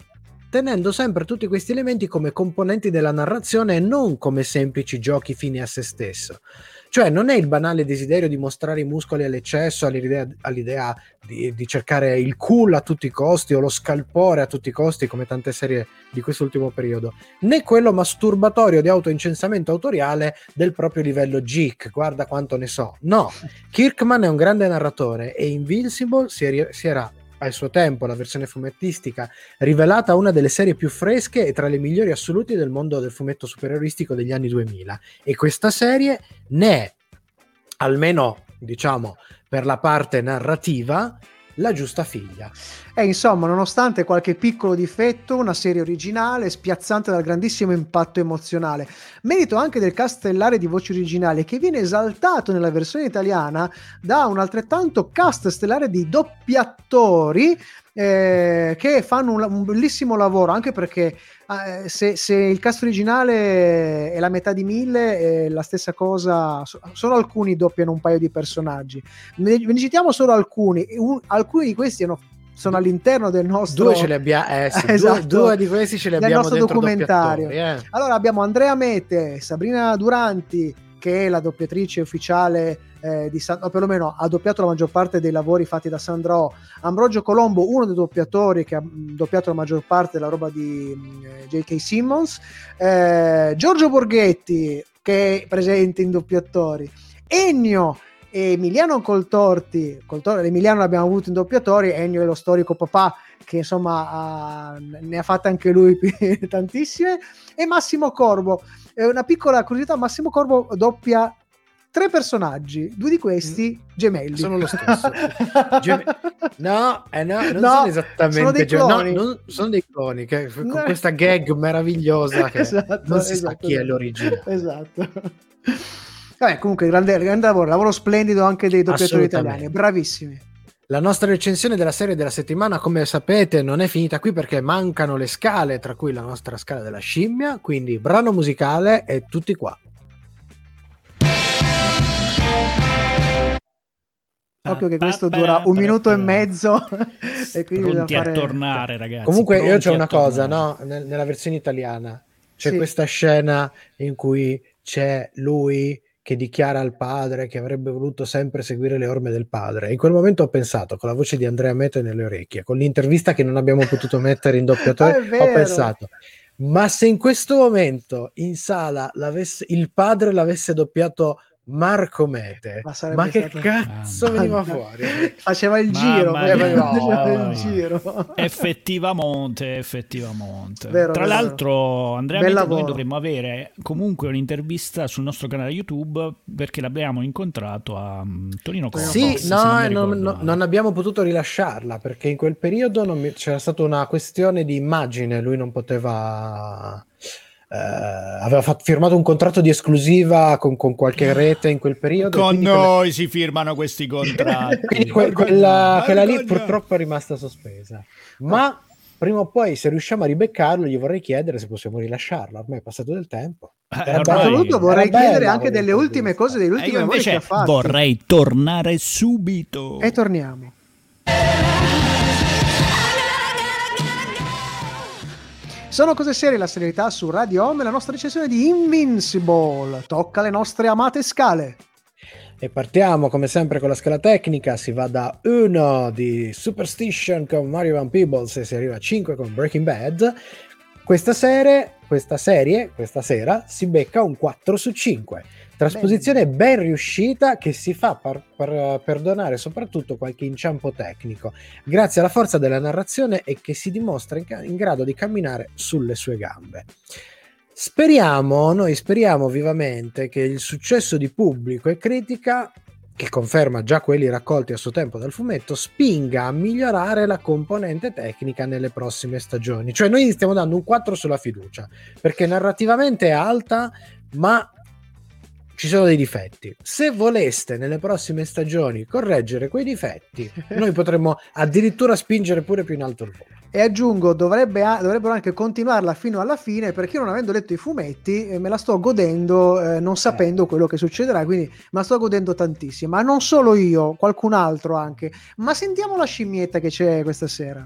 tenendo sempre tutti questi elementi come componenti della narrazione e non come semplici giochi fini a se stesso. Cioè, non è il banale desiderio di mostrare i muscoli all'eccesso, all'idea, all'idea di, di cercare il cool a tutti i costi o lo scalpore a tutti i costi, come tante serie di quest'ultimo periodo, né quello masturbatorio di autoincensamento autoriale del proprio livello geek. Guarda quanto ne so. No, Kirkman è un grande narratore e Invincible si, è- si era al suo tempo la versione fumettistica rivelata una delle serie più fresche e tra le migliori assoluti del mondo del fumetto superioristico degli anni 2000 e questa serie ne è almeno diciamo per la parte narrativa la giusta figlia E insomma, nonostante qualche piccolo difetto, una serie originale, spiazzante dal grandissimo impatto emozionale. Merito anche del cast stellare di voci originali che viene esaltato nella versione italiana da un altrettanto cast stellare di doppiatori eh, che fanno un, un bellissimo lavoro, anche perché eh, se, se il cast originale è la metà di mille, è la stessa cosa, so- solo alcuni doppiano un paio di personaggi. Ne, ne citiamo solo alcuni, un- alcuni di questi hanno- sono all'interno del nostro... due ce li abbiamo eh, sì, Esatto. due, due di questi ce li Del abbiamo nostro dentro documentario. eh. Allora abbiamo Andrea Mete, Sabrina Duranti, che è la doppiatrice ufficiale eh, di San- o perlomeno ha doppiato la maggior parte dei lavori fatti da Sandra Oh. Ambrogio Colombo, uno dei doppiatori che ha mh, doppiato la maggior parte della roba di eh, J.K. Simmons, eh, Giorgio Borghetti, che è presente in doppiatori, Ennio Emiliano Coltorti, Coltorti Emiliano l'abbiamo avuto in doppiatori, Ennio è lo storico papà che insomma ha- ne ha fatte anche lui tantissime, e Massimo Corbo. Eh, una piccola curiosità, Massimo Corbo doppia tre personaggi, due di questi gemelli. Mm. Sono lo stesso. Gem- No, eh no, non No, sono esattamente sono dei gem- no, non- sono dei cloni che, con No. questa gag meravigliosa che Esatto, non si sa esatto, chi è l'origine. Esatto. Vabbè, comunque, grande, grande lavoro, lavoro splendido anche dei doppiatori italiani, bravissimi. La nostra recensione della serie della settimana, come sapete, non è finita qui perché mancano le scale, tra cui la nostra scala della scimmia, quindi brano musicale e tutti qua. Occhio che questo dura un minuto e mezzo e quindi Pronti bisogna a fare... tornare, ragazzi. Comunque io a una cosa, no? Nel- nella versione italiana c'è Sì. questa scena in cui c'è lui che dichiara al padre che avrebbe voluto sempre seguire le orme del padre. In quel momento ho pensato, con la voce di Andrea Mete nelle orecchie, con l'intervista che non abbiamo potuto mettere in Ah, doppiatore, vero. ho pensato, ma se in questo momento in sala l'avesse- il padre l'avesse doppiato Marco Mete, Ma ma che stato- cazzo Mamma veniva fuori? Faceva il giro, faceva il giro. Effettivamente, effettivamente. Vero, Tra vero, l'altro, Andrea Mete, noi dovremmo avere comunque un'intervista sul nostro canale YouTube perché l'abbiamo incontrato a mm, Tonino Costa. Sì, se no, non non, no- non abbiamo potuto rilasciarla perché in quel periodo non mi- c'era stata una questione di immagine, lui non poteva... eh, aveva fat- firmato un contratto di esclusiva con, con qualche rete in quel periodo. Con quindi quella- noi si firmano questi contratti. quindi que- quella, quella lì purtroppo è rimasta sospesa. Ma prima o poi, se riusciamo a ribeccarlo, gli vorrei chiedere se possiamo rilasciarla. Ormai è passato del tempo. Eh. Soprattutto vorrei bella chiedere anche delle ultime intervista. cose, delle Eh, ultime io lavori che ha invece fatto. vorrei tornare subito. E torniamo. Sono cose serie la serietà su Radio Home e la nostra recensione di Invincible. Tocca le nostre amate scale. E partiamo come sempre con la scala tecnica, si va da 1 di Superstition con Mario Van Peebles e si arriva a 5 con Breaking Bad. Questa serie, questa serie, questa sera si becca un 4 su 5. Trasposizione ben riuscita che si fa per, per perdonare soprattutto qualche inciampo tecnico, grazie alla forza della narrazione e che si dimostra in, in grado di camminare sulle sue gambe. Speriamo, noi speriamo vivamente che il successo di pubblico e critica, che conferma già quelli raccolti a suo tempo dal fumetto, spinga a migliorare la componente tecnica nelle prossime stagioni. Cioè noi gli stiamo dando un 4 sulla fiducia, perché narrativamente è alta, ma ci sono dei difetti. Se voleste nelle prossime stagioni correggere quei difetti, noi potremmo addirittura spingere pure più in alto il volo. E aggiungo, dovrebbe dovrebbero anche continuarla fino alla fine perché io non avendo letto i fumetti eh, me la sto godendo eh, non sapendo quello che succederà, quindi me la sto godendo tantissimo. Ma non solo io, qualcun altro anche. Ma sentiamo la scimmietta che c'è questa sera.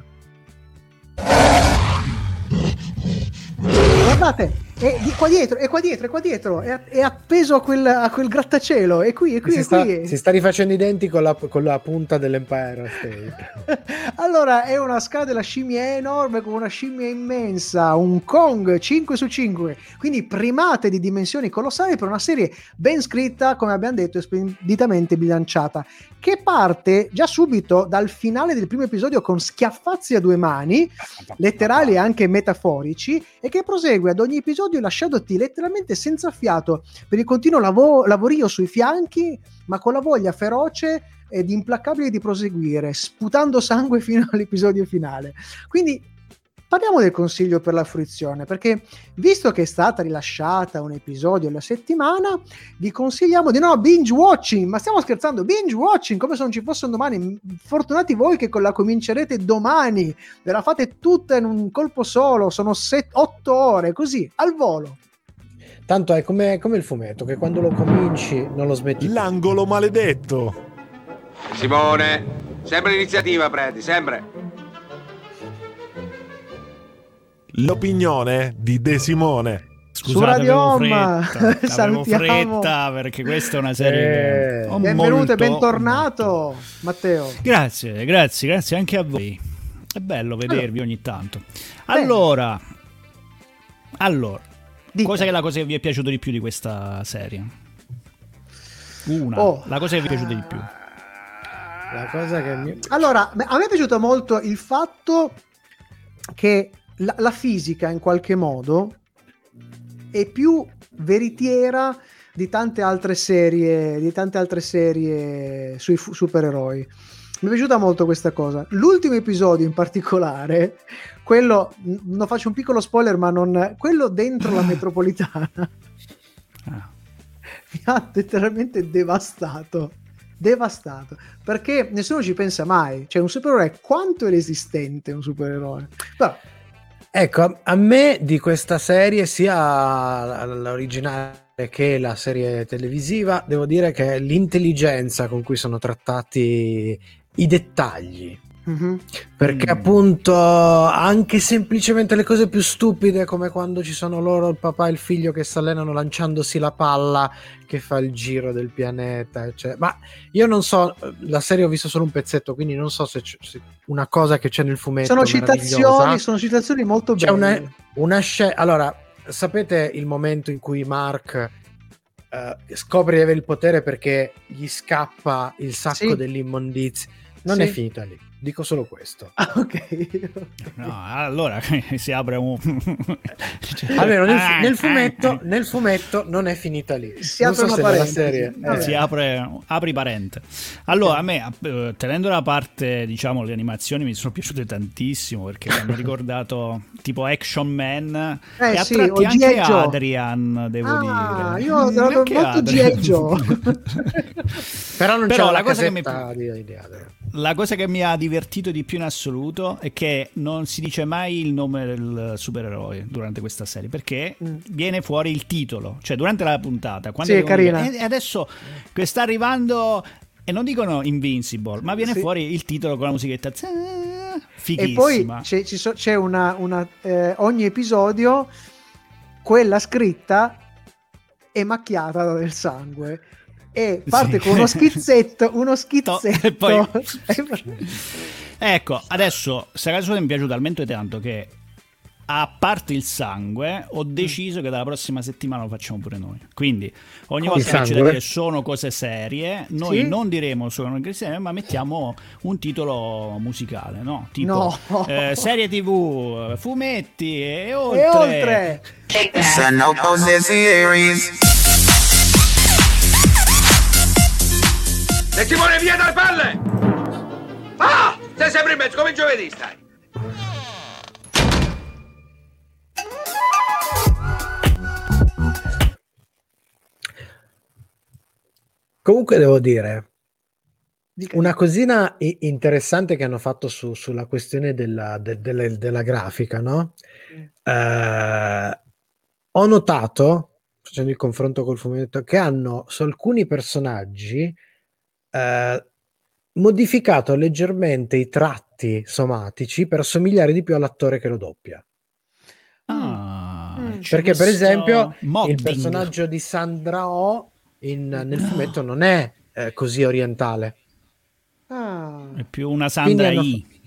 Guardate, È di qua dietro, è qua dietro, è qua dietro, è, è appeso a quel, a quel grattacielo, è qui, è qui, si, sta, qui. si sta rifacendo i denti con la, con la punta dell'Empire State. allora, è una scala della scimmia enorme con una scimmia immensa, un Kong 5 su 5, quindi primate di dimensioni colossali per una serie ben scritta, come abbiamo detto, e splendidamente bilanciata, che parte già subito dal finale del primo episodio con schiaffazzi a due mani, letterali e anche metaforici, e che prosegue ad ogni episodio lasciandoti letteralmente senza fiato per il continuo lavo- lavorio sui fianchi, ma con la voglia feroce ed implacabile di proseguire, sputando sangue fino all'episodio finale. Quindi parliamo del consiglio per la fruizione, perché visto che è stata rilasciata un episodio alla settimana, vi consigliamo di no binge watching, ma stiamo scherzando, binge watching come se non ci fosse un domani. Fortunati voi che la comincerete domani, ve la fate tutta in un colpo solo, sono 8 ore, così, al volo. Tanto è come, come il fumetto, che quando lo cominci non lo smetti. L'angolo maledetto. Simone, sempre l'iniziativa prendi, sempre. L'opinione di De Simone. Scusate, Su Radio avevo Home, salutiamo. fretta perché questa è una serie Eh, Benvenuto e bentornato, Matteo. Grazie, grazie, grazie anche a voi. È bello vedervi ogni tanto. Allora, allora, Dica. cosa è la cosa che vi è piaciuta di più di questa serie? Una, Oh. la cosa che vi è piaciuta di più. La cosa che mi... Allora, a me è piaciuto molto il fatto che la, la fisica in qualche modo è più veritiera di tante altre serie, di tante altre serie sui fu- supereroi. Mi è piaciuta molto questa cosa. L'ultimo episodio in particolare, quello, n- non faccio un piccolo spoiler, ma non, quello dentro la metropolitana Ah. mi ha letteralmente devastato. Devastato perché nessuno ci pensa mai. Cioè, un supereroe quanto è resistente un supereroe? Però, Ecco, a- me di questa serie, sia l'originale che la serie televisiva, devo dire che l'intelligenza con cui sono trattati i dettagli. Mhm. Perché Mm. appunto anche semplicemente le cose più stupide come quando ci sono loro il papà e il figlio che si allenano lanciandosi la palla che fa il giro del pianeta eccetera. ma io non so la serie ho visto solo un pezzetto quindi non so se, c'è- se una cosa che c'è nel fumetto sono citazioni, sono citazioni molto c'è belle. una, una scena allora sapete il momento in cui Mark eh, scopre di avere il potere perché gli scappa il sacco Sì. dell'immondizia non Sì. è finita lì dico solo questo Ah, ok. No, allora si apre un... Almeno nel, Ah, nel ah, fumetto, ah. nel fumetto non è finita lì. Si non apre so una parentesi. serie. Eh, si apre, apri parente. Allora, a me, eh, tenendo da parte, diciamo, le animazioni mi sono piaciute tantissimo perché mi hanno ricordato tipo Action Man Eh e a sì, tratti anche. Adrian, devo Ah, dire. io ho trovato Anche molto Adrian. Joe. Però non Però c'è la la cosa che di, di Adrian. La cosa che mi ha divertito di più in assoluto è che non si dice mai il nome del supereroe durante questa serie perché Mm. viene fuori il titolo, cioè durante la puntata. Quando Sì, è carina. "E adesso che sta arrivando. E non dicono Invincible, ma viene Sì. fuori il titolo con la musichetta. Zzzz, e Fighissima. poi c'è, c'è una, una, eh, ogni episodio quella scritta è macchiata del sangue e parte Sì. con uno schizzetto uno schizzetto e poi- Ecco, adesso sta canzone mi piace talmente tanto che a parte il sangue ho deciso che dalla prossima settimana lo facciamo pure noi. Quindi ogni Il volta che c'è da sangue? dire sono cose serie, noi Sì? non diremo sono serie, ma mettiamo un titolo musicale, no? Tipo No. eh, serie TV, fumetti e oltre. e oltre Sono cose series. E Simone via dalle palle! Ah! Sei sempre in mezzo, come giovedì stai. Comunque devo dire, una cosina interessante che hanno fatto su- sulla questione della, de- delle- della grafica, no? Eh, ho notato, facendo il confronto col fumetto, che hanno su alcuni personaggi eh, modificato leggermente i tratti somatici per assomigliare di più all'attore che lo doppia. Ah, Mm. ci c'è Perché, per esempio, modding. il personaggio di Sandra Oh in- nel fumetto non è eh, così orientale. Ah. è più una Sandra Quindi I.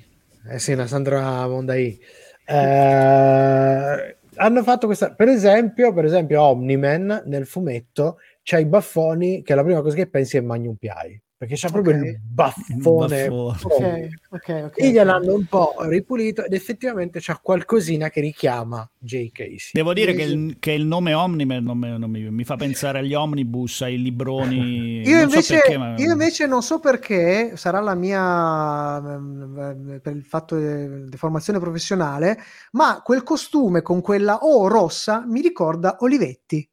Eh sì, una Sandra Mondai. Eh, hanno fatto questa, per esempio, per esempio, Omniman nel fumetto c'ha i baffoni che la prima cosa che pensi è Magnum PI perché c'ha proprio il baffone. Baffone. Ok, ok, ok. E gliel'hanno un po' ripulito ed effettivamente c'ha qualcosina che richiama J. Casey. Devo dire che il, che il nome Omniman non mi, non mi- mi fa pensare agli omnibus, ai libroni. Io non invece, so perché, ma... io invece non so perché, sarà la mia ehm, per il fatto di di formazione professionale, ma quel costume con quella O rossa mi ricorda Olivetti.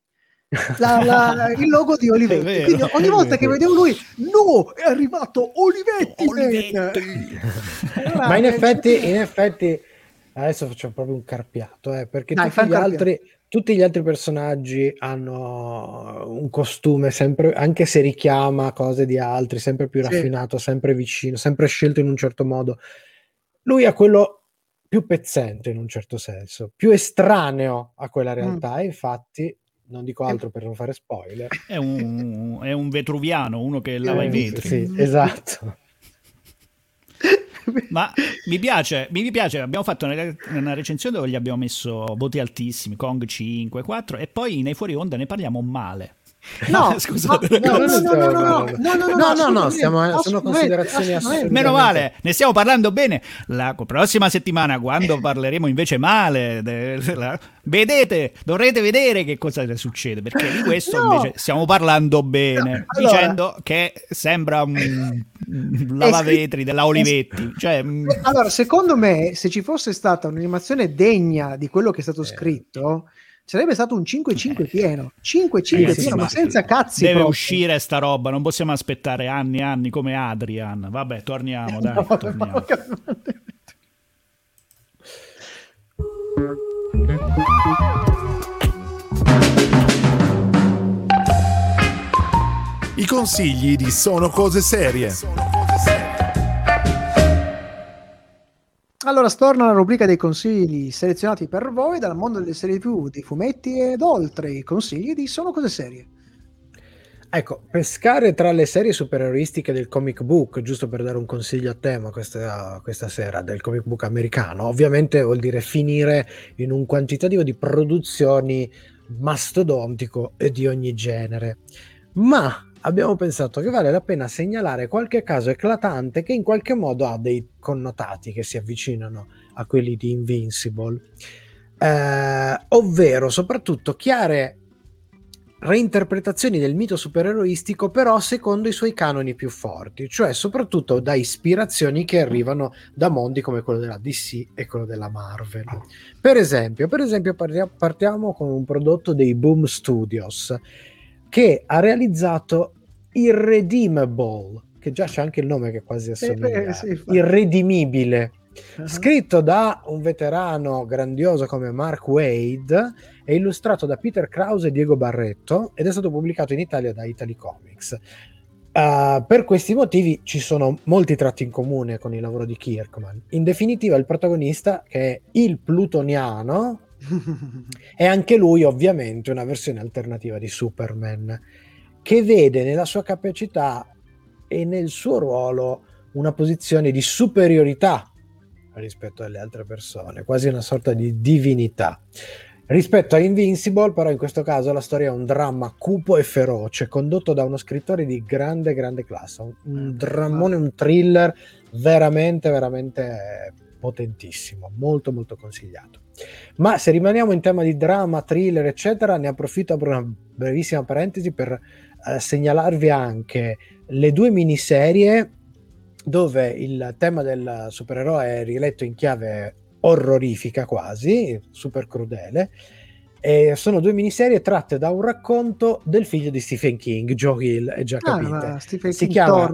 La- la- il logo di Olivetti. vero. Quindi ogni volta che vedevo lui, no, è arrivato Olivetti. Olivetti. Allora, Ma in eh, effetti, in effetti, adesso facciamo proprio un carpiato, eh, perché Dai, tutti, gli altri, tutti gli altri personaggi hanno un costume sempre, anche se richiama cose di altri, sempre più Sì. raffinato, sempre vicino, sempre scelto in un certo modo. Lui ha quello più pezzente in un certo senso, più estraneo a Mm. quella realtà, e infatti non dico altro per non fare spoiler. È un, è un vetruviano, uno che lava i Eh, vetri. Sì, esatto. Ma mi piace, mi piace, abbiamo fatto una, una recensione dove gli abbiamo messo voti altissimi, Kong 5, 4 e poi nei fuori onda ne parliamo male. No, scusate, no, no, no, sono considerazioni assurde. Meno male, ne stiamo parlando bene. La prossima settimana, quando parleremo invece male, vedete, dovrete vedere che cosa succede, perché di questo invece stiamo parlando bene, dicendo che sembra un lavavetri della Olivetti. Cioè, mm. Allora, secondo me, se ci fosse stata un'animazione degna di quello che è stato eh. scritto sarebbe stato un 5-5 pieno. 5-5 Eh, sì, pieno, ma ma senza cazzi. deve proprio. uscire sta roba, non possiamo aspettare anni e anni come Adrian. Vabbè, torniamo, dai, No, torniamo. no, I consigli di Sono Cose Serie. Allora, storna la rubrica dei consigli selezionati per voi dal mondo delle serie TV, dei fumetti ed oltre. I consigli di Sono Cose Serie. Ecco, pescare tra le serie supereroistiche del comic book, giusto per dare un consiglio a tema questa, questa sera, del comic book americano, ovviamente vuol dire finire in un quantitativo di produzioni mastodontico e di ogni genere. Ma abbiamo pensato che vale la pena segnalare qualche caso eclatante che in qualche modo ha dei connotati che si avvicinano a quelli di Invincible, Eh, ovvero soprattutto chiare reinterpretazioni del mito supereroistico, però secondo i suoi canoni più forti, cioè soprattutto da ispirazioni che arrivano da mondi come quello della DC e quello della Marvel. Per esempio, per esempio partia- partiamo con un prodotto dei Boom Studios che ha realizzato Irredeemable, che già c'è anche il nome che quasi assomiglia, eh, sì, irredimibile, Ah. scritto da un veterano grandioso come Mark Wade e illustrato da Peter Krause e Diego Barretto ed è stato pubblicato in Italia da Italy Comics. Uh, per questi motivi ci sono molti tratti in comune con il lavoro di Kirkman. In definitiva, il protagonista, che è il plutoniano, è anche lui ovviamente una versione alternativa di Superman, che vede nella sua capacità e nel suo ruolo una posizione di superiorità rispetto alle altre persone, quasi una sorta di divinità. Rispetto a Invincible, però, in questo caso la storia è un dramma cupo e feroce, condotto da uno scrittore di grande, grande classe. Un, un drammone, un thriller veramente, veramente potentissimo, molto, molto consigliato. Ma se rimaniamo in tema di drama, thriller, eccetera, ne approfitto per una brevissima parentesi per eh, segnalarvi anche le due miniserie dove il tema del supereroe è riletto in chiave orrorifica quasi, super crudele. E sono due miniserie tratte da un racconto del figlio di Stephen King, Joe Hill, è già Ah, ma Stephen si King chiama,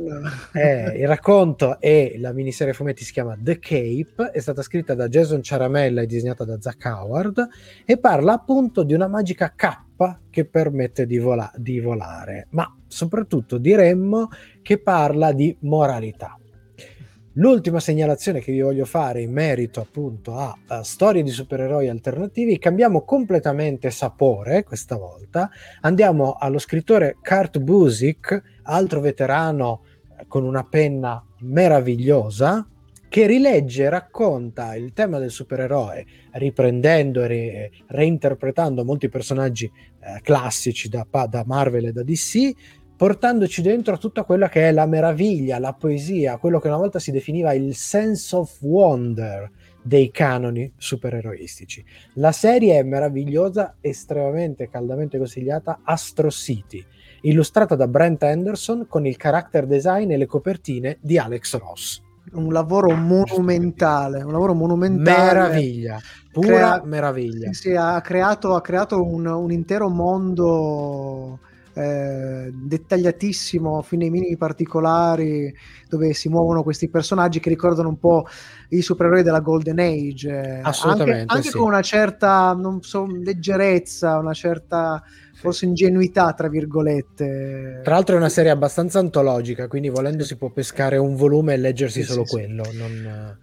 eh, il racconto e la miniserie a fumetti si chiama The Cape, è stata scritta da Jason Ciaramella e disegnata da Zach Howard e parla appunto di una magica cappa che permette di, vola- di volare, ma soprattutto diremmo che parla di moralità. L'ultima segnalazione che vi voglio fare in merito appunto a, a storie di supereroi alternativi, cambiamo completamente sapore questa volta, andiamo allo scrittore Kurt Busiek, altro veterano eh, con una penna meravigliosa, che rilegge e racconta il tema del supereroe, riprendendo e re- reinterpretando molti personaggi eh, classici da, da Marvel e da DC, portandoci dentro tutta quella che è la meraviglia, la poesia, quello che una volta si definiva il sense of wonder dei canoni supereroistici. La serie è meravigliosa, estremamente caldamente consigliata, Astro City, illustrata da Brent Anderson con il character design e le copertine di Alex Ross. Un lavoro monumentale, un lavoro monumentale. Meraviglia, pura Crea- meraviglia. Sì, sì, ha creato, ha creato un, un intero mondo eh, dettagliatissimo fino ai minimi particolari dove si muovono questi personaggi che ricordano un po' i supereroi della Golden Age eh, assolutamente anche, anche sì. con una certa non so, leggerezza una certa forse ingenuità tra virgolette. Tra l'altro è una serie abbastanza antologica quindi volendo si può pescare un volume e leggersi sì, solo sì, quello non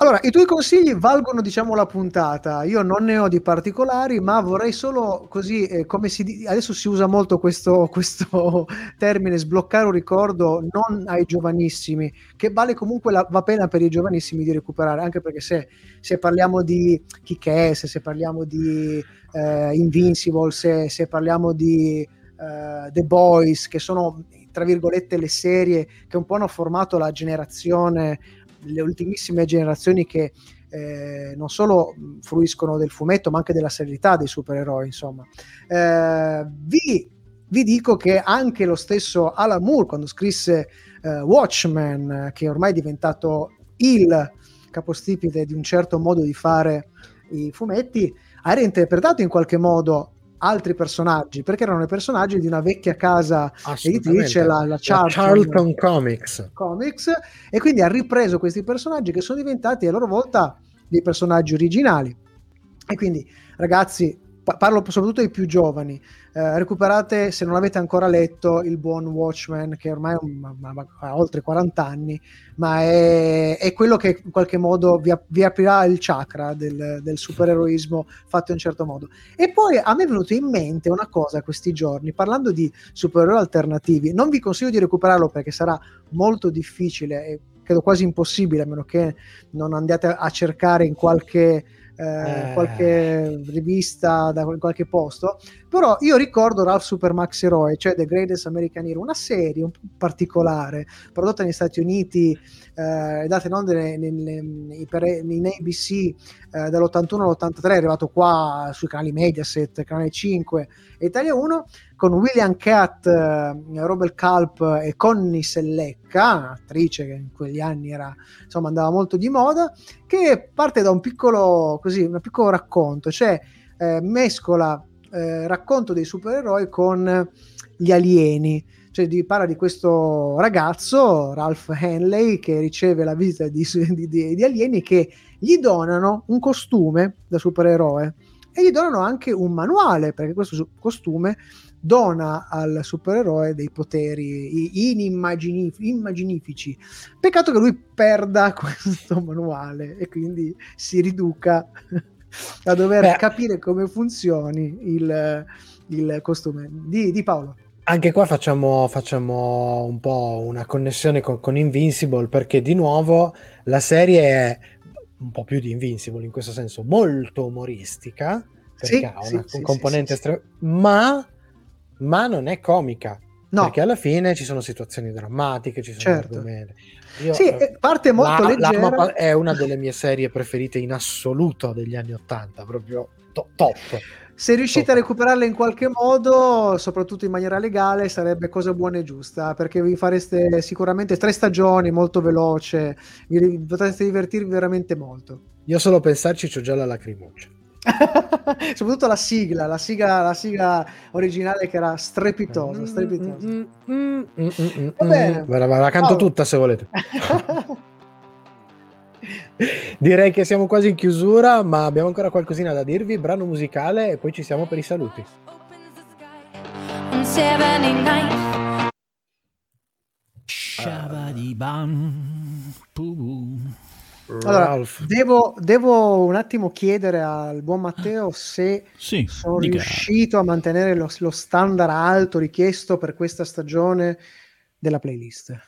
allora, i tuoi consigli valgono, diciamo, la puntata. Io non ne ho di particolari, ma vorrei solo così, eh, come si adesso si usa molto questo, questo, termine, sbloccare un ricordo non ai giovanissimi, che vale comunque la, va pena per i giovanissimi di recuperare, anche perché se, se parliamo di Kick-Ass, se parliamo di eh, Invincible, se, se, parliamo di eh, The Boys, che sono tra virgolette le serie che un po' hanno formato la generazione le ultimissime generazioni che eh, non solo fruiscono del fumetto, ma anche della serietà dei supereroi. Insomma, eh, vi, vi, dico che anche lo stesso Alan Moore, quando scrisse eh, Watchmen, che ormai è diventato il capostipite di un certo modo di fare i fumetti, ha reinterpretato in qualche modo altri personaggi perché erano i personaggi di una vecchia casa editrice la, la, Charlton, la Charlton Comics. Comics e quindi ha ripreso questi personaggi che sono diventati a loro volta dei personaggi originali e quindi ragazzi parlo soprattutto ai più giovani, eh, recuperate se non avete ancora letto il buon Watchmen che ormai ha oltre 40 anni, ma è, è, quello che in qualche modo vi, vi aprirà il chakra del, del supereroismo fatto in un certo modo. E poi a me è venuto in mente una cosa questi giorni, parlando di supereroi alternativi, non vi consiglio di recuperarlo perché sarà molto difficile e credo quasi impossibile, a meno che non andiate a cercare in qualche eh, qualche rivista da qualche posto. Però io ricordo Ralph Super Max Eroe cioè The Greatest American Hero una serie un po' particolare prodotta negli Stati Uniti eh, data in onda in ABC eh, dall'81 all'83 è arrivato qua sui canali Mediaset canale 5 e Italia 1 con William Catt, eh, Robert Culp e Connie Sellecca, attrice che in quegli anni era, insomma, andava molto di moda, che parte da un piccolo, così, un piccolo racconto, cioè eh, mescola eh, racconto dei supereroi con gli alieni. Cioè, di, parla di questo ragazzo, Ralph Henley, che riceve la visita di, di, di, alieni che gli donano un costume da supereroe e gli donano anche un manuale perché questo costume dona al supereroe dei poteri inimmaginifici. Peccato che lui perda questo manuale e quindi si riduca a dover Beh, capire come funzioni il, il costume. Di, di, Paolo. Anche qua facciamo, facciamo un po' una connessione con, con Invincible perché di nuovo la serie è un po' più di Invincible in questo senso, molto umoristica perché sì, ha una sì, componente sì, estrema, ma ma non è comica. No. Perché alla fine ci sono situazioni drammatiche, ci sono certo. argomenti. Io, sì, eh, parte molto la, leggera. è una delle mie serie preferite in assoluto degli anni Ottanta, proprio to- top. Se riuscite a recuperarla in qualche modo, soprattutto in maniera legale, sarebbe cosa buona e giusta, perché vi fareste sicuramente tre stagioni molto veloce, vi potreste divertirvi veramente molto. Io solo pensarci ho già la lacrimuccia. soprattutto la sigla, la sigla, la sigla originale che era strepitosa. strepitosa. Mm, mm, mm, Va bene. La, la canto oh. tutta se volete. Direi che siamo quasi in chiusura, ma abbiamo ancora qualcosina da dirvi. Brano musicale e poi ci siamo per i saluti. Allora, devo, devo un attimo chiedere al buon Matteo se Sì, sono dica. riuscito a mantenere lo, lo standard alto richiesto per questa stagione della playlist.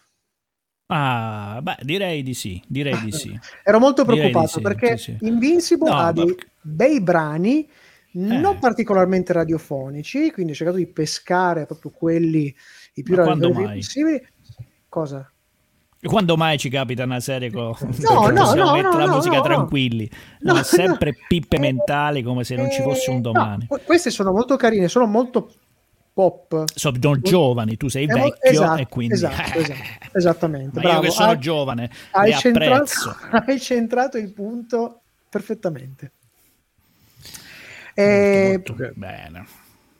Ah, beh, direi di sì, direi di sì. Ero molto preoccupato sì, perché sì. Invincible No, ha ma- dei bei brani non Eh. particolarmente radiofonici, quindi ho cercato di pescare proprio quelli i più radiofonici possibili. Cosa? Quando mai ci capita una serie con No, no, possiamo no, mettere no, la musica no. tranquilli? No, sempre pippe Eh, mentali come se non ci fosse Eh, un no, domani. que- queste sono molto carine, sono molto pop. Sono giovani, tu sei vecchio esatto, e quindi... esatto, esatto, esattamente. Io che sono Hai- giovane hai centrato, hai centrato il punto perfettamente. Molto, Eh, molto bene.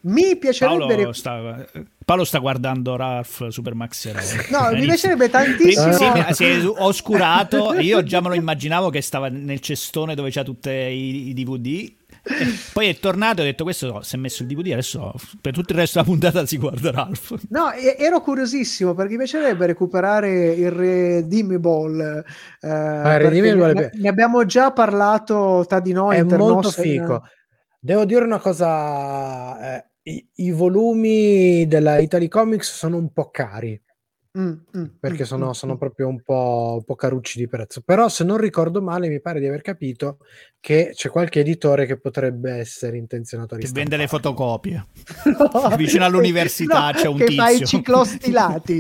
mi piacerebbe Paolo sta, Paolo sta guardando Ralph Super Max. No, mi piacerebbe tantissimo. Si è, si è oscurato, io già me lo immaginavo che stava nel cestone dove c'ha tutti i, i DVD. Poi è tornato e ha detto questo no, si è messo il DVD adesso per tutto il resto della puntata si guarda Ralph No, ero curiosissimo perché mi piacerebbe recuperare il Redeemable. Eh, perché Redeemable ne, ne abbiamo già parlato tra di noi. è molto nos- figo. Devo dire una cosa, eh, i, i volumi della Italy Comics sono un po' cari, Mm, mm, perché mm, sono, mm, sono proprio un po', un po' carucci di prezzo. Però se non ricordo male, mi pare di aver capito che c'è qualche editore che potrebbe essere intenzionato a che vende le fotocopie No, Vicino all'università c'è un che fa i tizio. ciclostilati.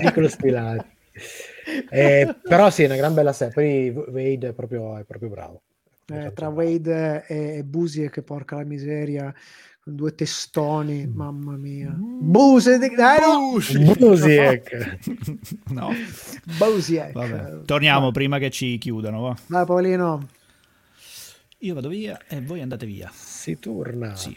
Piccolo spilati. Eh, però sì, è una gran bella serie. Poi Wade è proprio, è proprio bravo. Eh, tra Wade e, e Busie che porca la miseria due testoni mamma mia Buse eh, no. Busiek. no Busiek. vabbè torniamo prima che ci chiudano va. vai Paolino io vado via e voi andate via Si torna. sì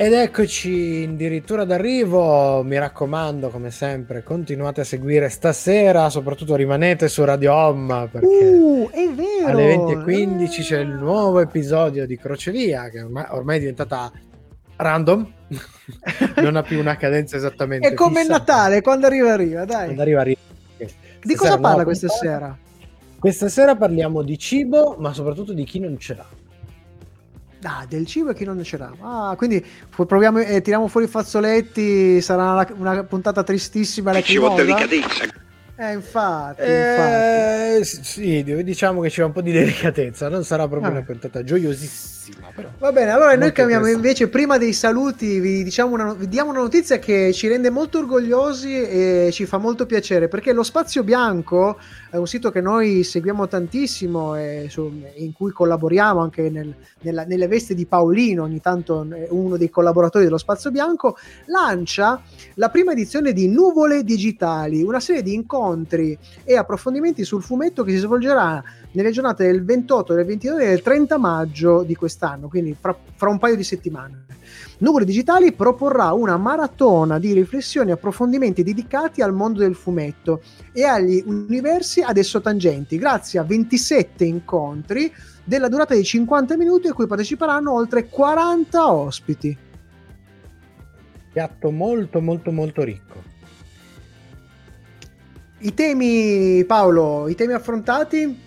Ed eccoci addirittura d'arrivo. Mi raccomando, come sempre, continuate a seguire stasera. Soprattutto rimanete su Radio Home perché uh, alle 20.15 c'è il nuovo episodio di Crocevia che ormai, ormai è diventata random, non ha più una cadenza esattamente. è come fissa. Natale quando arriva arriva dai Quando arriva, arriva. di cosa parla questa sera Questa sera parliamo di cibo, ma soprattutto di chi non ce l'ha. Ah, del cibo e chi non c'era. Ah, quindi proviamo, eh, tiriamo fuori i fazzoletti. Sarà una, una puntata tristissima. Ci vuole delicatezza. Eh, infatti, infatti. Eh, sì, diciamo che c'è un po' di delicatezza, non sarà proprio Ah. una puntata gioiosissima, però. Va bene, allora noi Molto cambiamo interessante. invece, prima dei saluti, vi, diciamo una, vi diamo una notizia che ci rende molto orgogliosi e ci fa molto piacere, perché lo Spazio Bianco è un sito che noi seguiamo tantissimo e su- in cui collaboriamo anche nel- nella- nelle vesti di Paolino, ogni tanto uno dei collaboratori dello Spazio Bianco, lancia la prima edizione di Nuvole Digitali, una serie di incontri e approfondimenti sul fumetto che si svolgerà nelle giornate del 28, del 29 e del 30 maggio di quest'anno, quindi fra, fra un paio di settimane. Nuvole Digitali proporrà una maratona di riflessioni e approfondimenti dedicati al mondo del fumetto e agli universi ad esso tangenti, grazie a 27 incontri della durata di 50 minuti a cui parteciperanno oltre 40 ospiti. Piatto molto molto molto ricco. I temi, Paolo, i temi affrontati?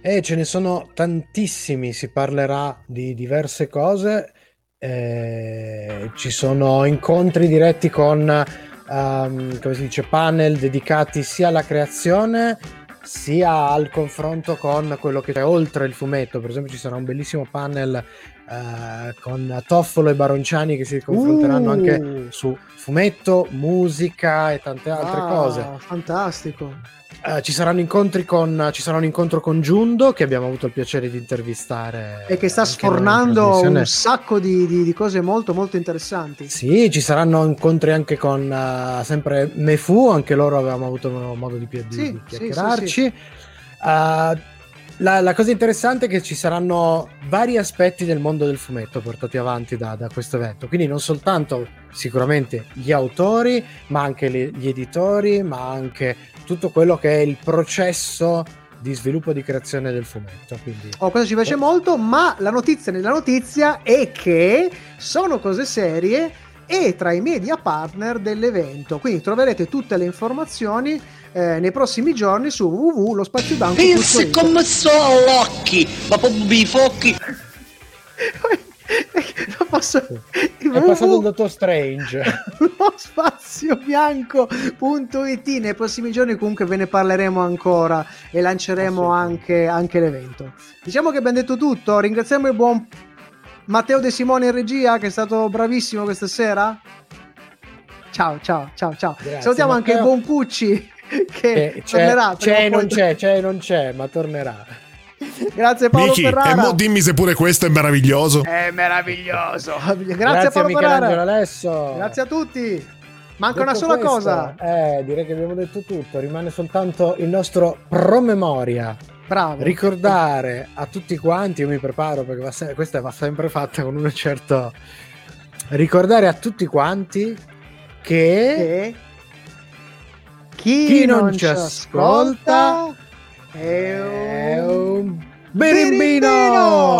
E ce ne sono tantissimi, si parlerà di diverse cose, eh, ci sono incontri diretti con, ehm, come si dice, panel dedicati sia alla creazione sia al confronto con quello che c'è oltre il fumetto. Per esempio ci sarà un bellissimo panel eh, con Toffolo e Baronciani che si confronteranno Uh. anche su fumetto, musica e tante altre Ah, cose. Fantastico. Eh, ci saranno incontri con ci sarà un incontro con Giundo che abbiamo avuto il piacere di intervistare E che sta sfornando un sacco di, di- di cose molto molto interessanti. Sì, ci saranno incontri anche con eh, sempre Mefu, anche loro avevamo avuto modo di, di- Sì, di sì, chiacchierarci. La, la cosa interessante è che ci saranno vari aspetti del mondo del fumetto portati avanti da, da questo evento, quindi non soltanto sicuramente gli autori, ma anche le- gli editori, ma anche tutto quello che è il processo di sviluppo e di creazione del fumetto. Quindi, Oh, questo ci piace molto, ma la notizia nella notizia è che sono cose serie e tra i media partner dell'evento. Quindi troverete tutte le informazioni eh, nei prossimi giorni su Pensi www.lospaziodanco.it. come sono l'occhi, ma proprio i focchi. Non posso... è passato il dottor Strange. lo spazio bianco.it nei prossimi giorni comunque ve ne parleremo ancora e lanceremo anche, anche l'evento diciamo che abbiamo detto tutto ringraziamo il buon Matteo De Simone in regia che è stato bravissimo questa sera ciao ciao ciao ciao Grazie, salutiamo anche il Matteo. buon Pucci che Eh, c'è, tornerà c'è e non c'è, c'è e non c'è, ma tornerà. grazie Paolo e Ferrara mo dimmi se pure questo è meraviglioso. è meraviglioso grazie, Grazie, Paolo Michelangelo Ferrara Alesso. grazie a tutti manca Detto una sola questo, cosa Eh, direi che abbiamo detto tutto. Rimane soltanto il nostro promemoria. bravo Ricordare a tutti quanti, io mi preparo perché va se- questa va sempre fatta con un certo. Ricordare a tutti quanti che che chi, chi non, non ci ascolta ascolta è un un birimbino!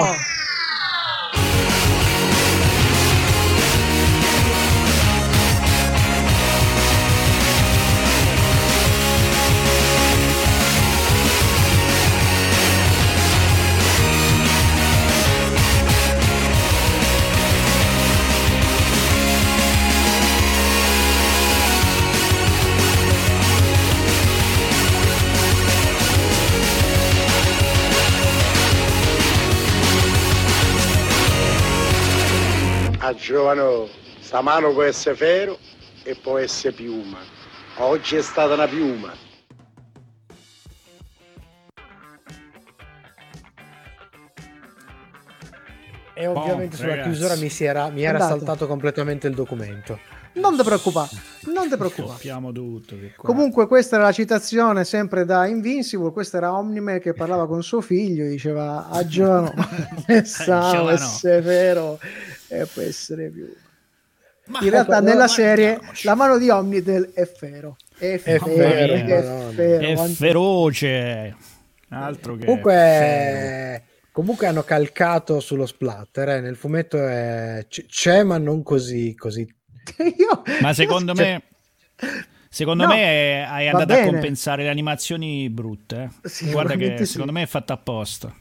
A giovano, sta mano può essere ferro e può essere piuma. Oggi è stata una piuma. E ovviamente sulla ragazzi. chiusura mi, si era, mi era saltato completamente il documento. Non ti preoccupare non ti preoccupare Stoppiamo tutto. Comunque questa era la citazione sempre da Invincible, questa era Omnime che parlava con suo figlio, diceva a giovano, sa giovano. essere vero e può essere più. Ma In realtà nella no, serie guardiamoci. la mano di Omnitel è ferro. È ferro, è ferro, È anzi- feroce. Altro che Comunque, comunque hanno calcato sullo splatter. eh, Nel fumetto è- c- c'è, ma non così. così. Io- Ma secondo Cioè- me, secondo No, me hai andato a compensare le animazioni brutte. eh. Sì, Guarda che sì. secondo me è fatta apposta.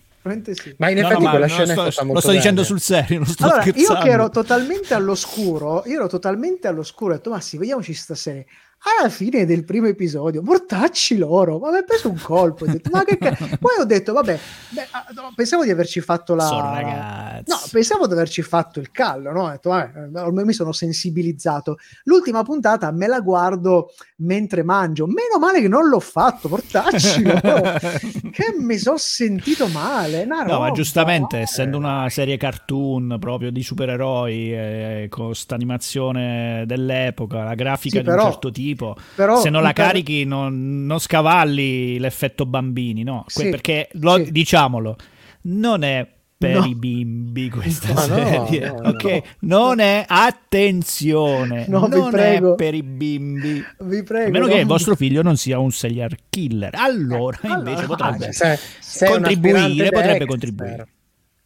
Sì. Ma in No, no, effetti ma quella scena sto- è stata lo sto dicendo bene. sul serio, non sto Allora, scherzando. io che ero totalmente all'oscuro, io ero totalmente all'oscuro, ho detto, ma sì, vediamoci sta serie. Alla fine del primo episodio, mortacci loro, ma mi ha preso un colpo. Ho detto, ma che ca-" Poi ho detto, vabbè, beh, ah, no, pensavo di averci fatto la... No, pensavo di averci fatto il callo, no? Ho detto, vabbè, ormai mi sono sensibilizzato. L'ultima puntata me la guardo mentre mangio. Meno male che non l'ho fatto, portacci loro. che mi sono sentito male. No, ma roba, giustamente, eh. essendo una serie cartoon proprio di supereroi, eh, con sta animazione dell'epoca, la grafica Sì, di però- un certo tipo, però se non la per- carichi non, non scavalli l'effetto bambini, no? Que- Sì, perché, lo- sì. diciamolo, non è per No. i bimbi questa no, serie, no, ok? Non è, attenzione, non è per i bimbi. Vi prego. A meno no? che il vostro figlio non sia un serial killer, allora Eh, allora, invece ah, potrebbe sei un contribuire, potrebbe contribuire.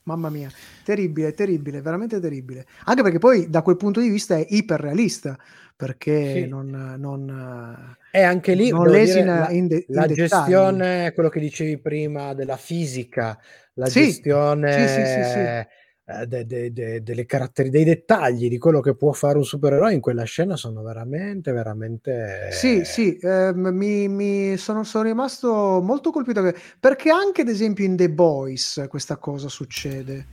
Mamma mia, terribile, terribile, veramente terribile. Anche perché poi da quel punto di vista è iperrealista, perché Sì. non... non E anche lì non dire, in de- in la dettagli. gestione, quello che dicevi prima della fisica, la Sì, gestione sì, eh, de- de- de- delle caratteri- dei dettagli di quello che può fare un supereroe in quella scena sono veramente, veramente. Sì, sì, ehm, mi, mi sono, sono rimasto molto colpito perché anche ad esempio in The Boys questa cosa succede.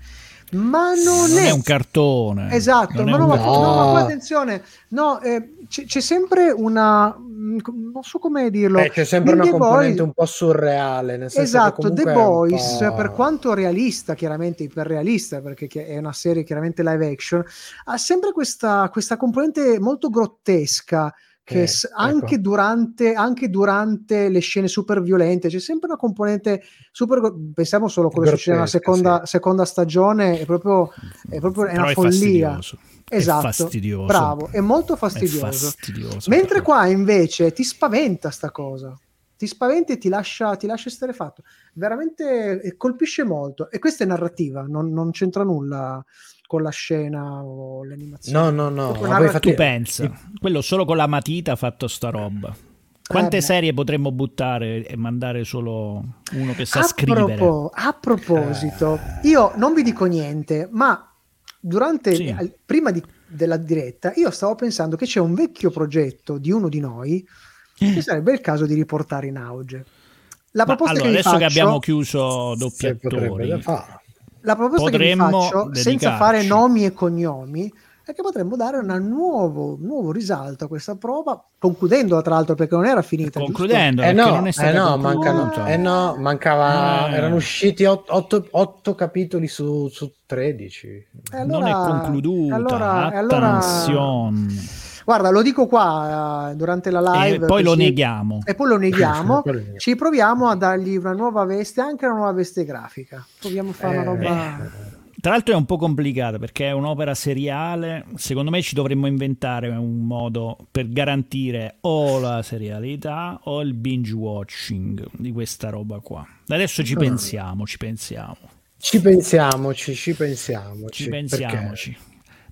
Ma non, non è, è un cartone. Esatto, ma, no, un ma, no, ma attenzione, no, eh, c'è, c'è sempre una, mm, non so come dirlo. Eh, c'è sempre In una The componente Boys- un po' surreale. Nel senso Esatto, che The Boys, po'- per quanto realista, chiaramente iperrealista, perché è una serie chiaramente live action, ha sempre questa, questa componente molto grottesca. Che Eh, ecco. anche, durante, anche durante le scene super violente c'è sempre una componente super. Pensiamo solo a quello che succede nella Grottesca, seconda, seconda stagione, è proprio, è proprio è una è follia. fastidioso. Esatto, È fastidioso. bravo, è molto È fastidioso. fastidioso. Mentre qua invece ti spaventa sta cosa, ti spaventa e ti lascia, ti lascia esterrefatto. Veramente eh, colpisce molto. E questa è narrativa, non, non c'entra nulla con la scena o l'animazione. No, no, no. Ma poi. Tu pensa, quello solo con la matita ha fatto sta roba. Quante Eh serie potremmo buttare e mandare solo uno che sa a, scrivere? propo- a proposito, io non vi dico niente, ma durante Sì. al- prima di- della diretta io stavo pensando che c'è un vecchio progetto di uno di noi che sarebbe il caso di riportare in auge. La Ma proposta allora, che adesso che faccio- abbiamo chiuso doppi La proposta che faccio, senza dedicarci. fare nomi e cognomi, è che potremmo dare una nuovo, un nuovo risalto a questa prova, concludendola tra l'altro perché non era finita. concludendo, Eh no, non è eh no, mancano, eh no, mancava, Eh. erano usciti ot- otto, otto capitoli su, su 13. E non è allora- concluduta. allora- e allora- Attenzione. Guarda, lo dico qua eh, durante la live. E poi lo così- neghiamo. E poi lo neghiamo. Ci proviamo a dargli una nuova veste, anche una nuova veste grafica. Proviamo a fare una Eh, roba. Tra l'altro è un po' complicata perché è un'opera seriale. Secondo me ci dovremmo inventare un modo per garantire o la serialità o il binge watching di questa roba qua. Adesso ci pensiamo, ci pensiamo, Ci pensiamoci, ci pensiamoci. ci perché- pensiamoci.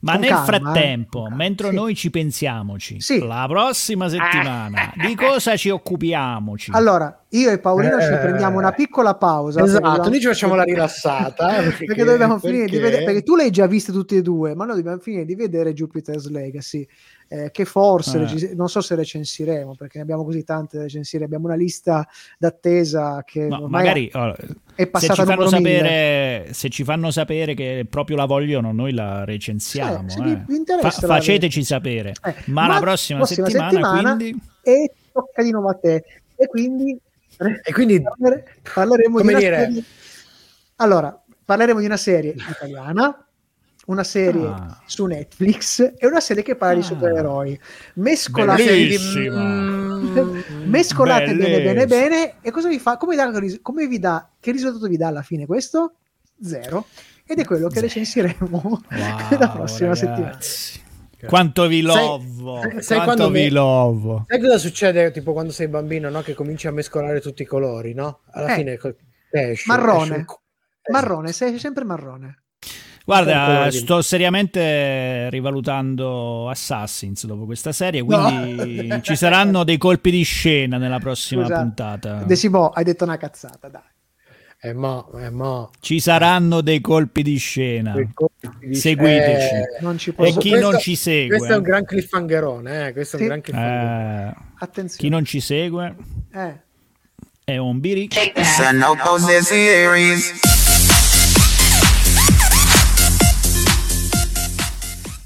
Ma nel calma, eh, frattempo, calma, mentre sì. noi ci pensiamoci, Sì. la prossima settimana di cosa ci occupiamoci? Allora, io e Paolino ci Eh, prendiamo una piccola pausa. Esatto, perché noi ci facciamo la rilassata. eh, perché, dobbiamo finire di perché- vedere perché tu le hai già viste tutte e due ma noi dobbiamo finire di vedere Jupiter's Legacy eh, che forse Eh. regi- non so se recensiremo perché ne abbiamo così tante da recensire abbiamo una lista d'attesa che No, ormai magari allora, è se passata ci, fanno mille. sapere, se ci fanno sapere che proprio la vogliono, noi la recensiamo. Se eh. vi- Fa- la- faceteci sapere. Eh, ma, la prossima, settimana, settimana quindi e tocca di nuovo a te e quindi E quindi parlere- parleremo Come di dire- serie allora parleremo di una serie italiana una serie Ah. su Netflix e una serie che parla di Ah. supereroi mescolate. Mm, mescolate bene bene bene e cosa vi fa come, dà, come vi dà che risultato vi dà alla fine questo? zero ed è quello che recensiremo Wow, la prossima settimana ragazzi. Quanto vi lovo, sai- sai quanto quando vi me- lovo. Sai cosa succede tipo quando sei bambino, no? Che cominci a mescolare tutti i colori, no? Alla Eh. fine esce, Marrone. esce un marrone sei sempre marrone Guarda, di- sto seriamente rivalutando Assassins dopo questa serie, quindi ci saranno dei colpi di scena nella prossima Scusa, puntata. De Simo, hai detto una cazzata dai Eh, mo, eh, mo. Ci saranno dei colpi di scena. Colpi di- Seguiteci. Eh, non ci E chi questo- non ci segue? Questo è un gran cliffhangerone, eh? Questo è Sì. un gran cliffhanger. Eh, chi attenzione non ci segue eh. è un biric.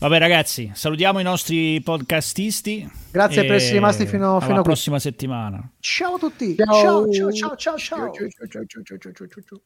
Vabbè ragazzi, salutiamo i nostri podcastisti. Grazie per essere rimasti fino- alla fino a qui. prossima settimana. ciao a tutti Ciao. ciao ciao ciao ciao, ciao. ciao, ciao, ciao, ciao, ciao, ciao, ciao, ciao.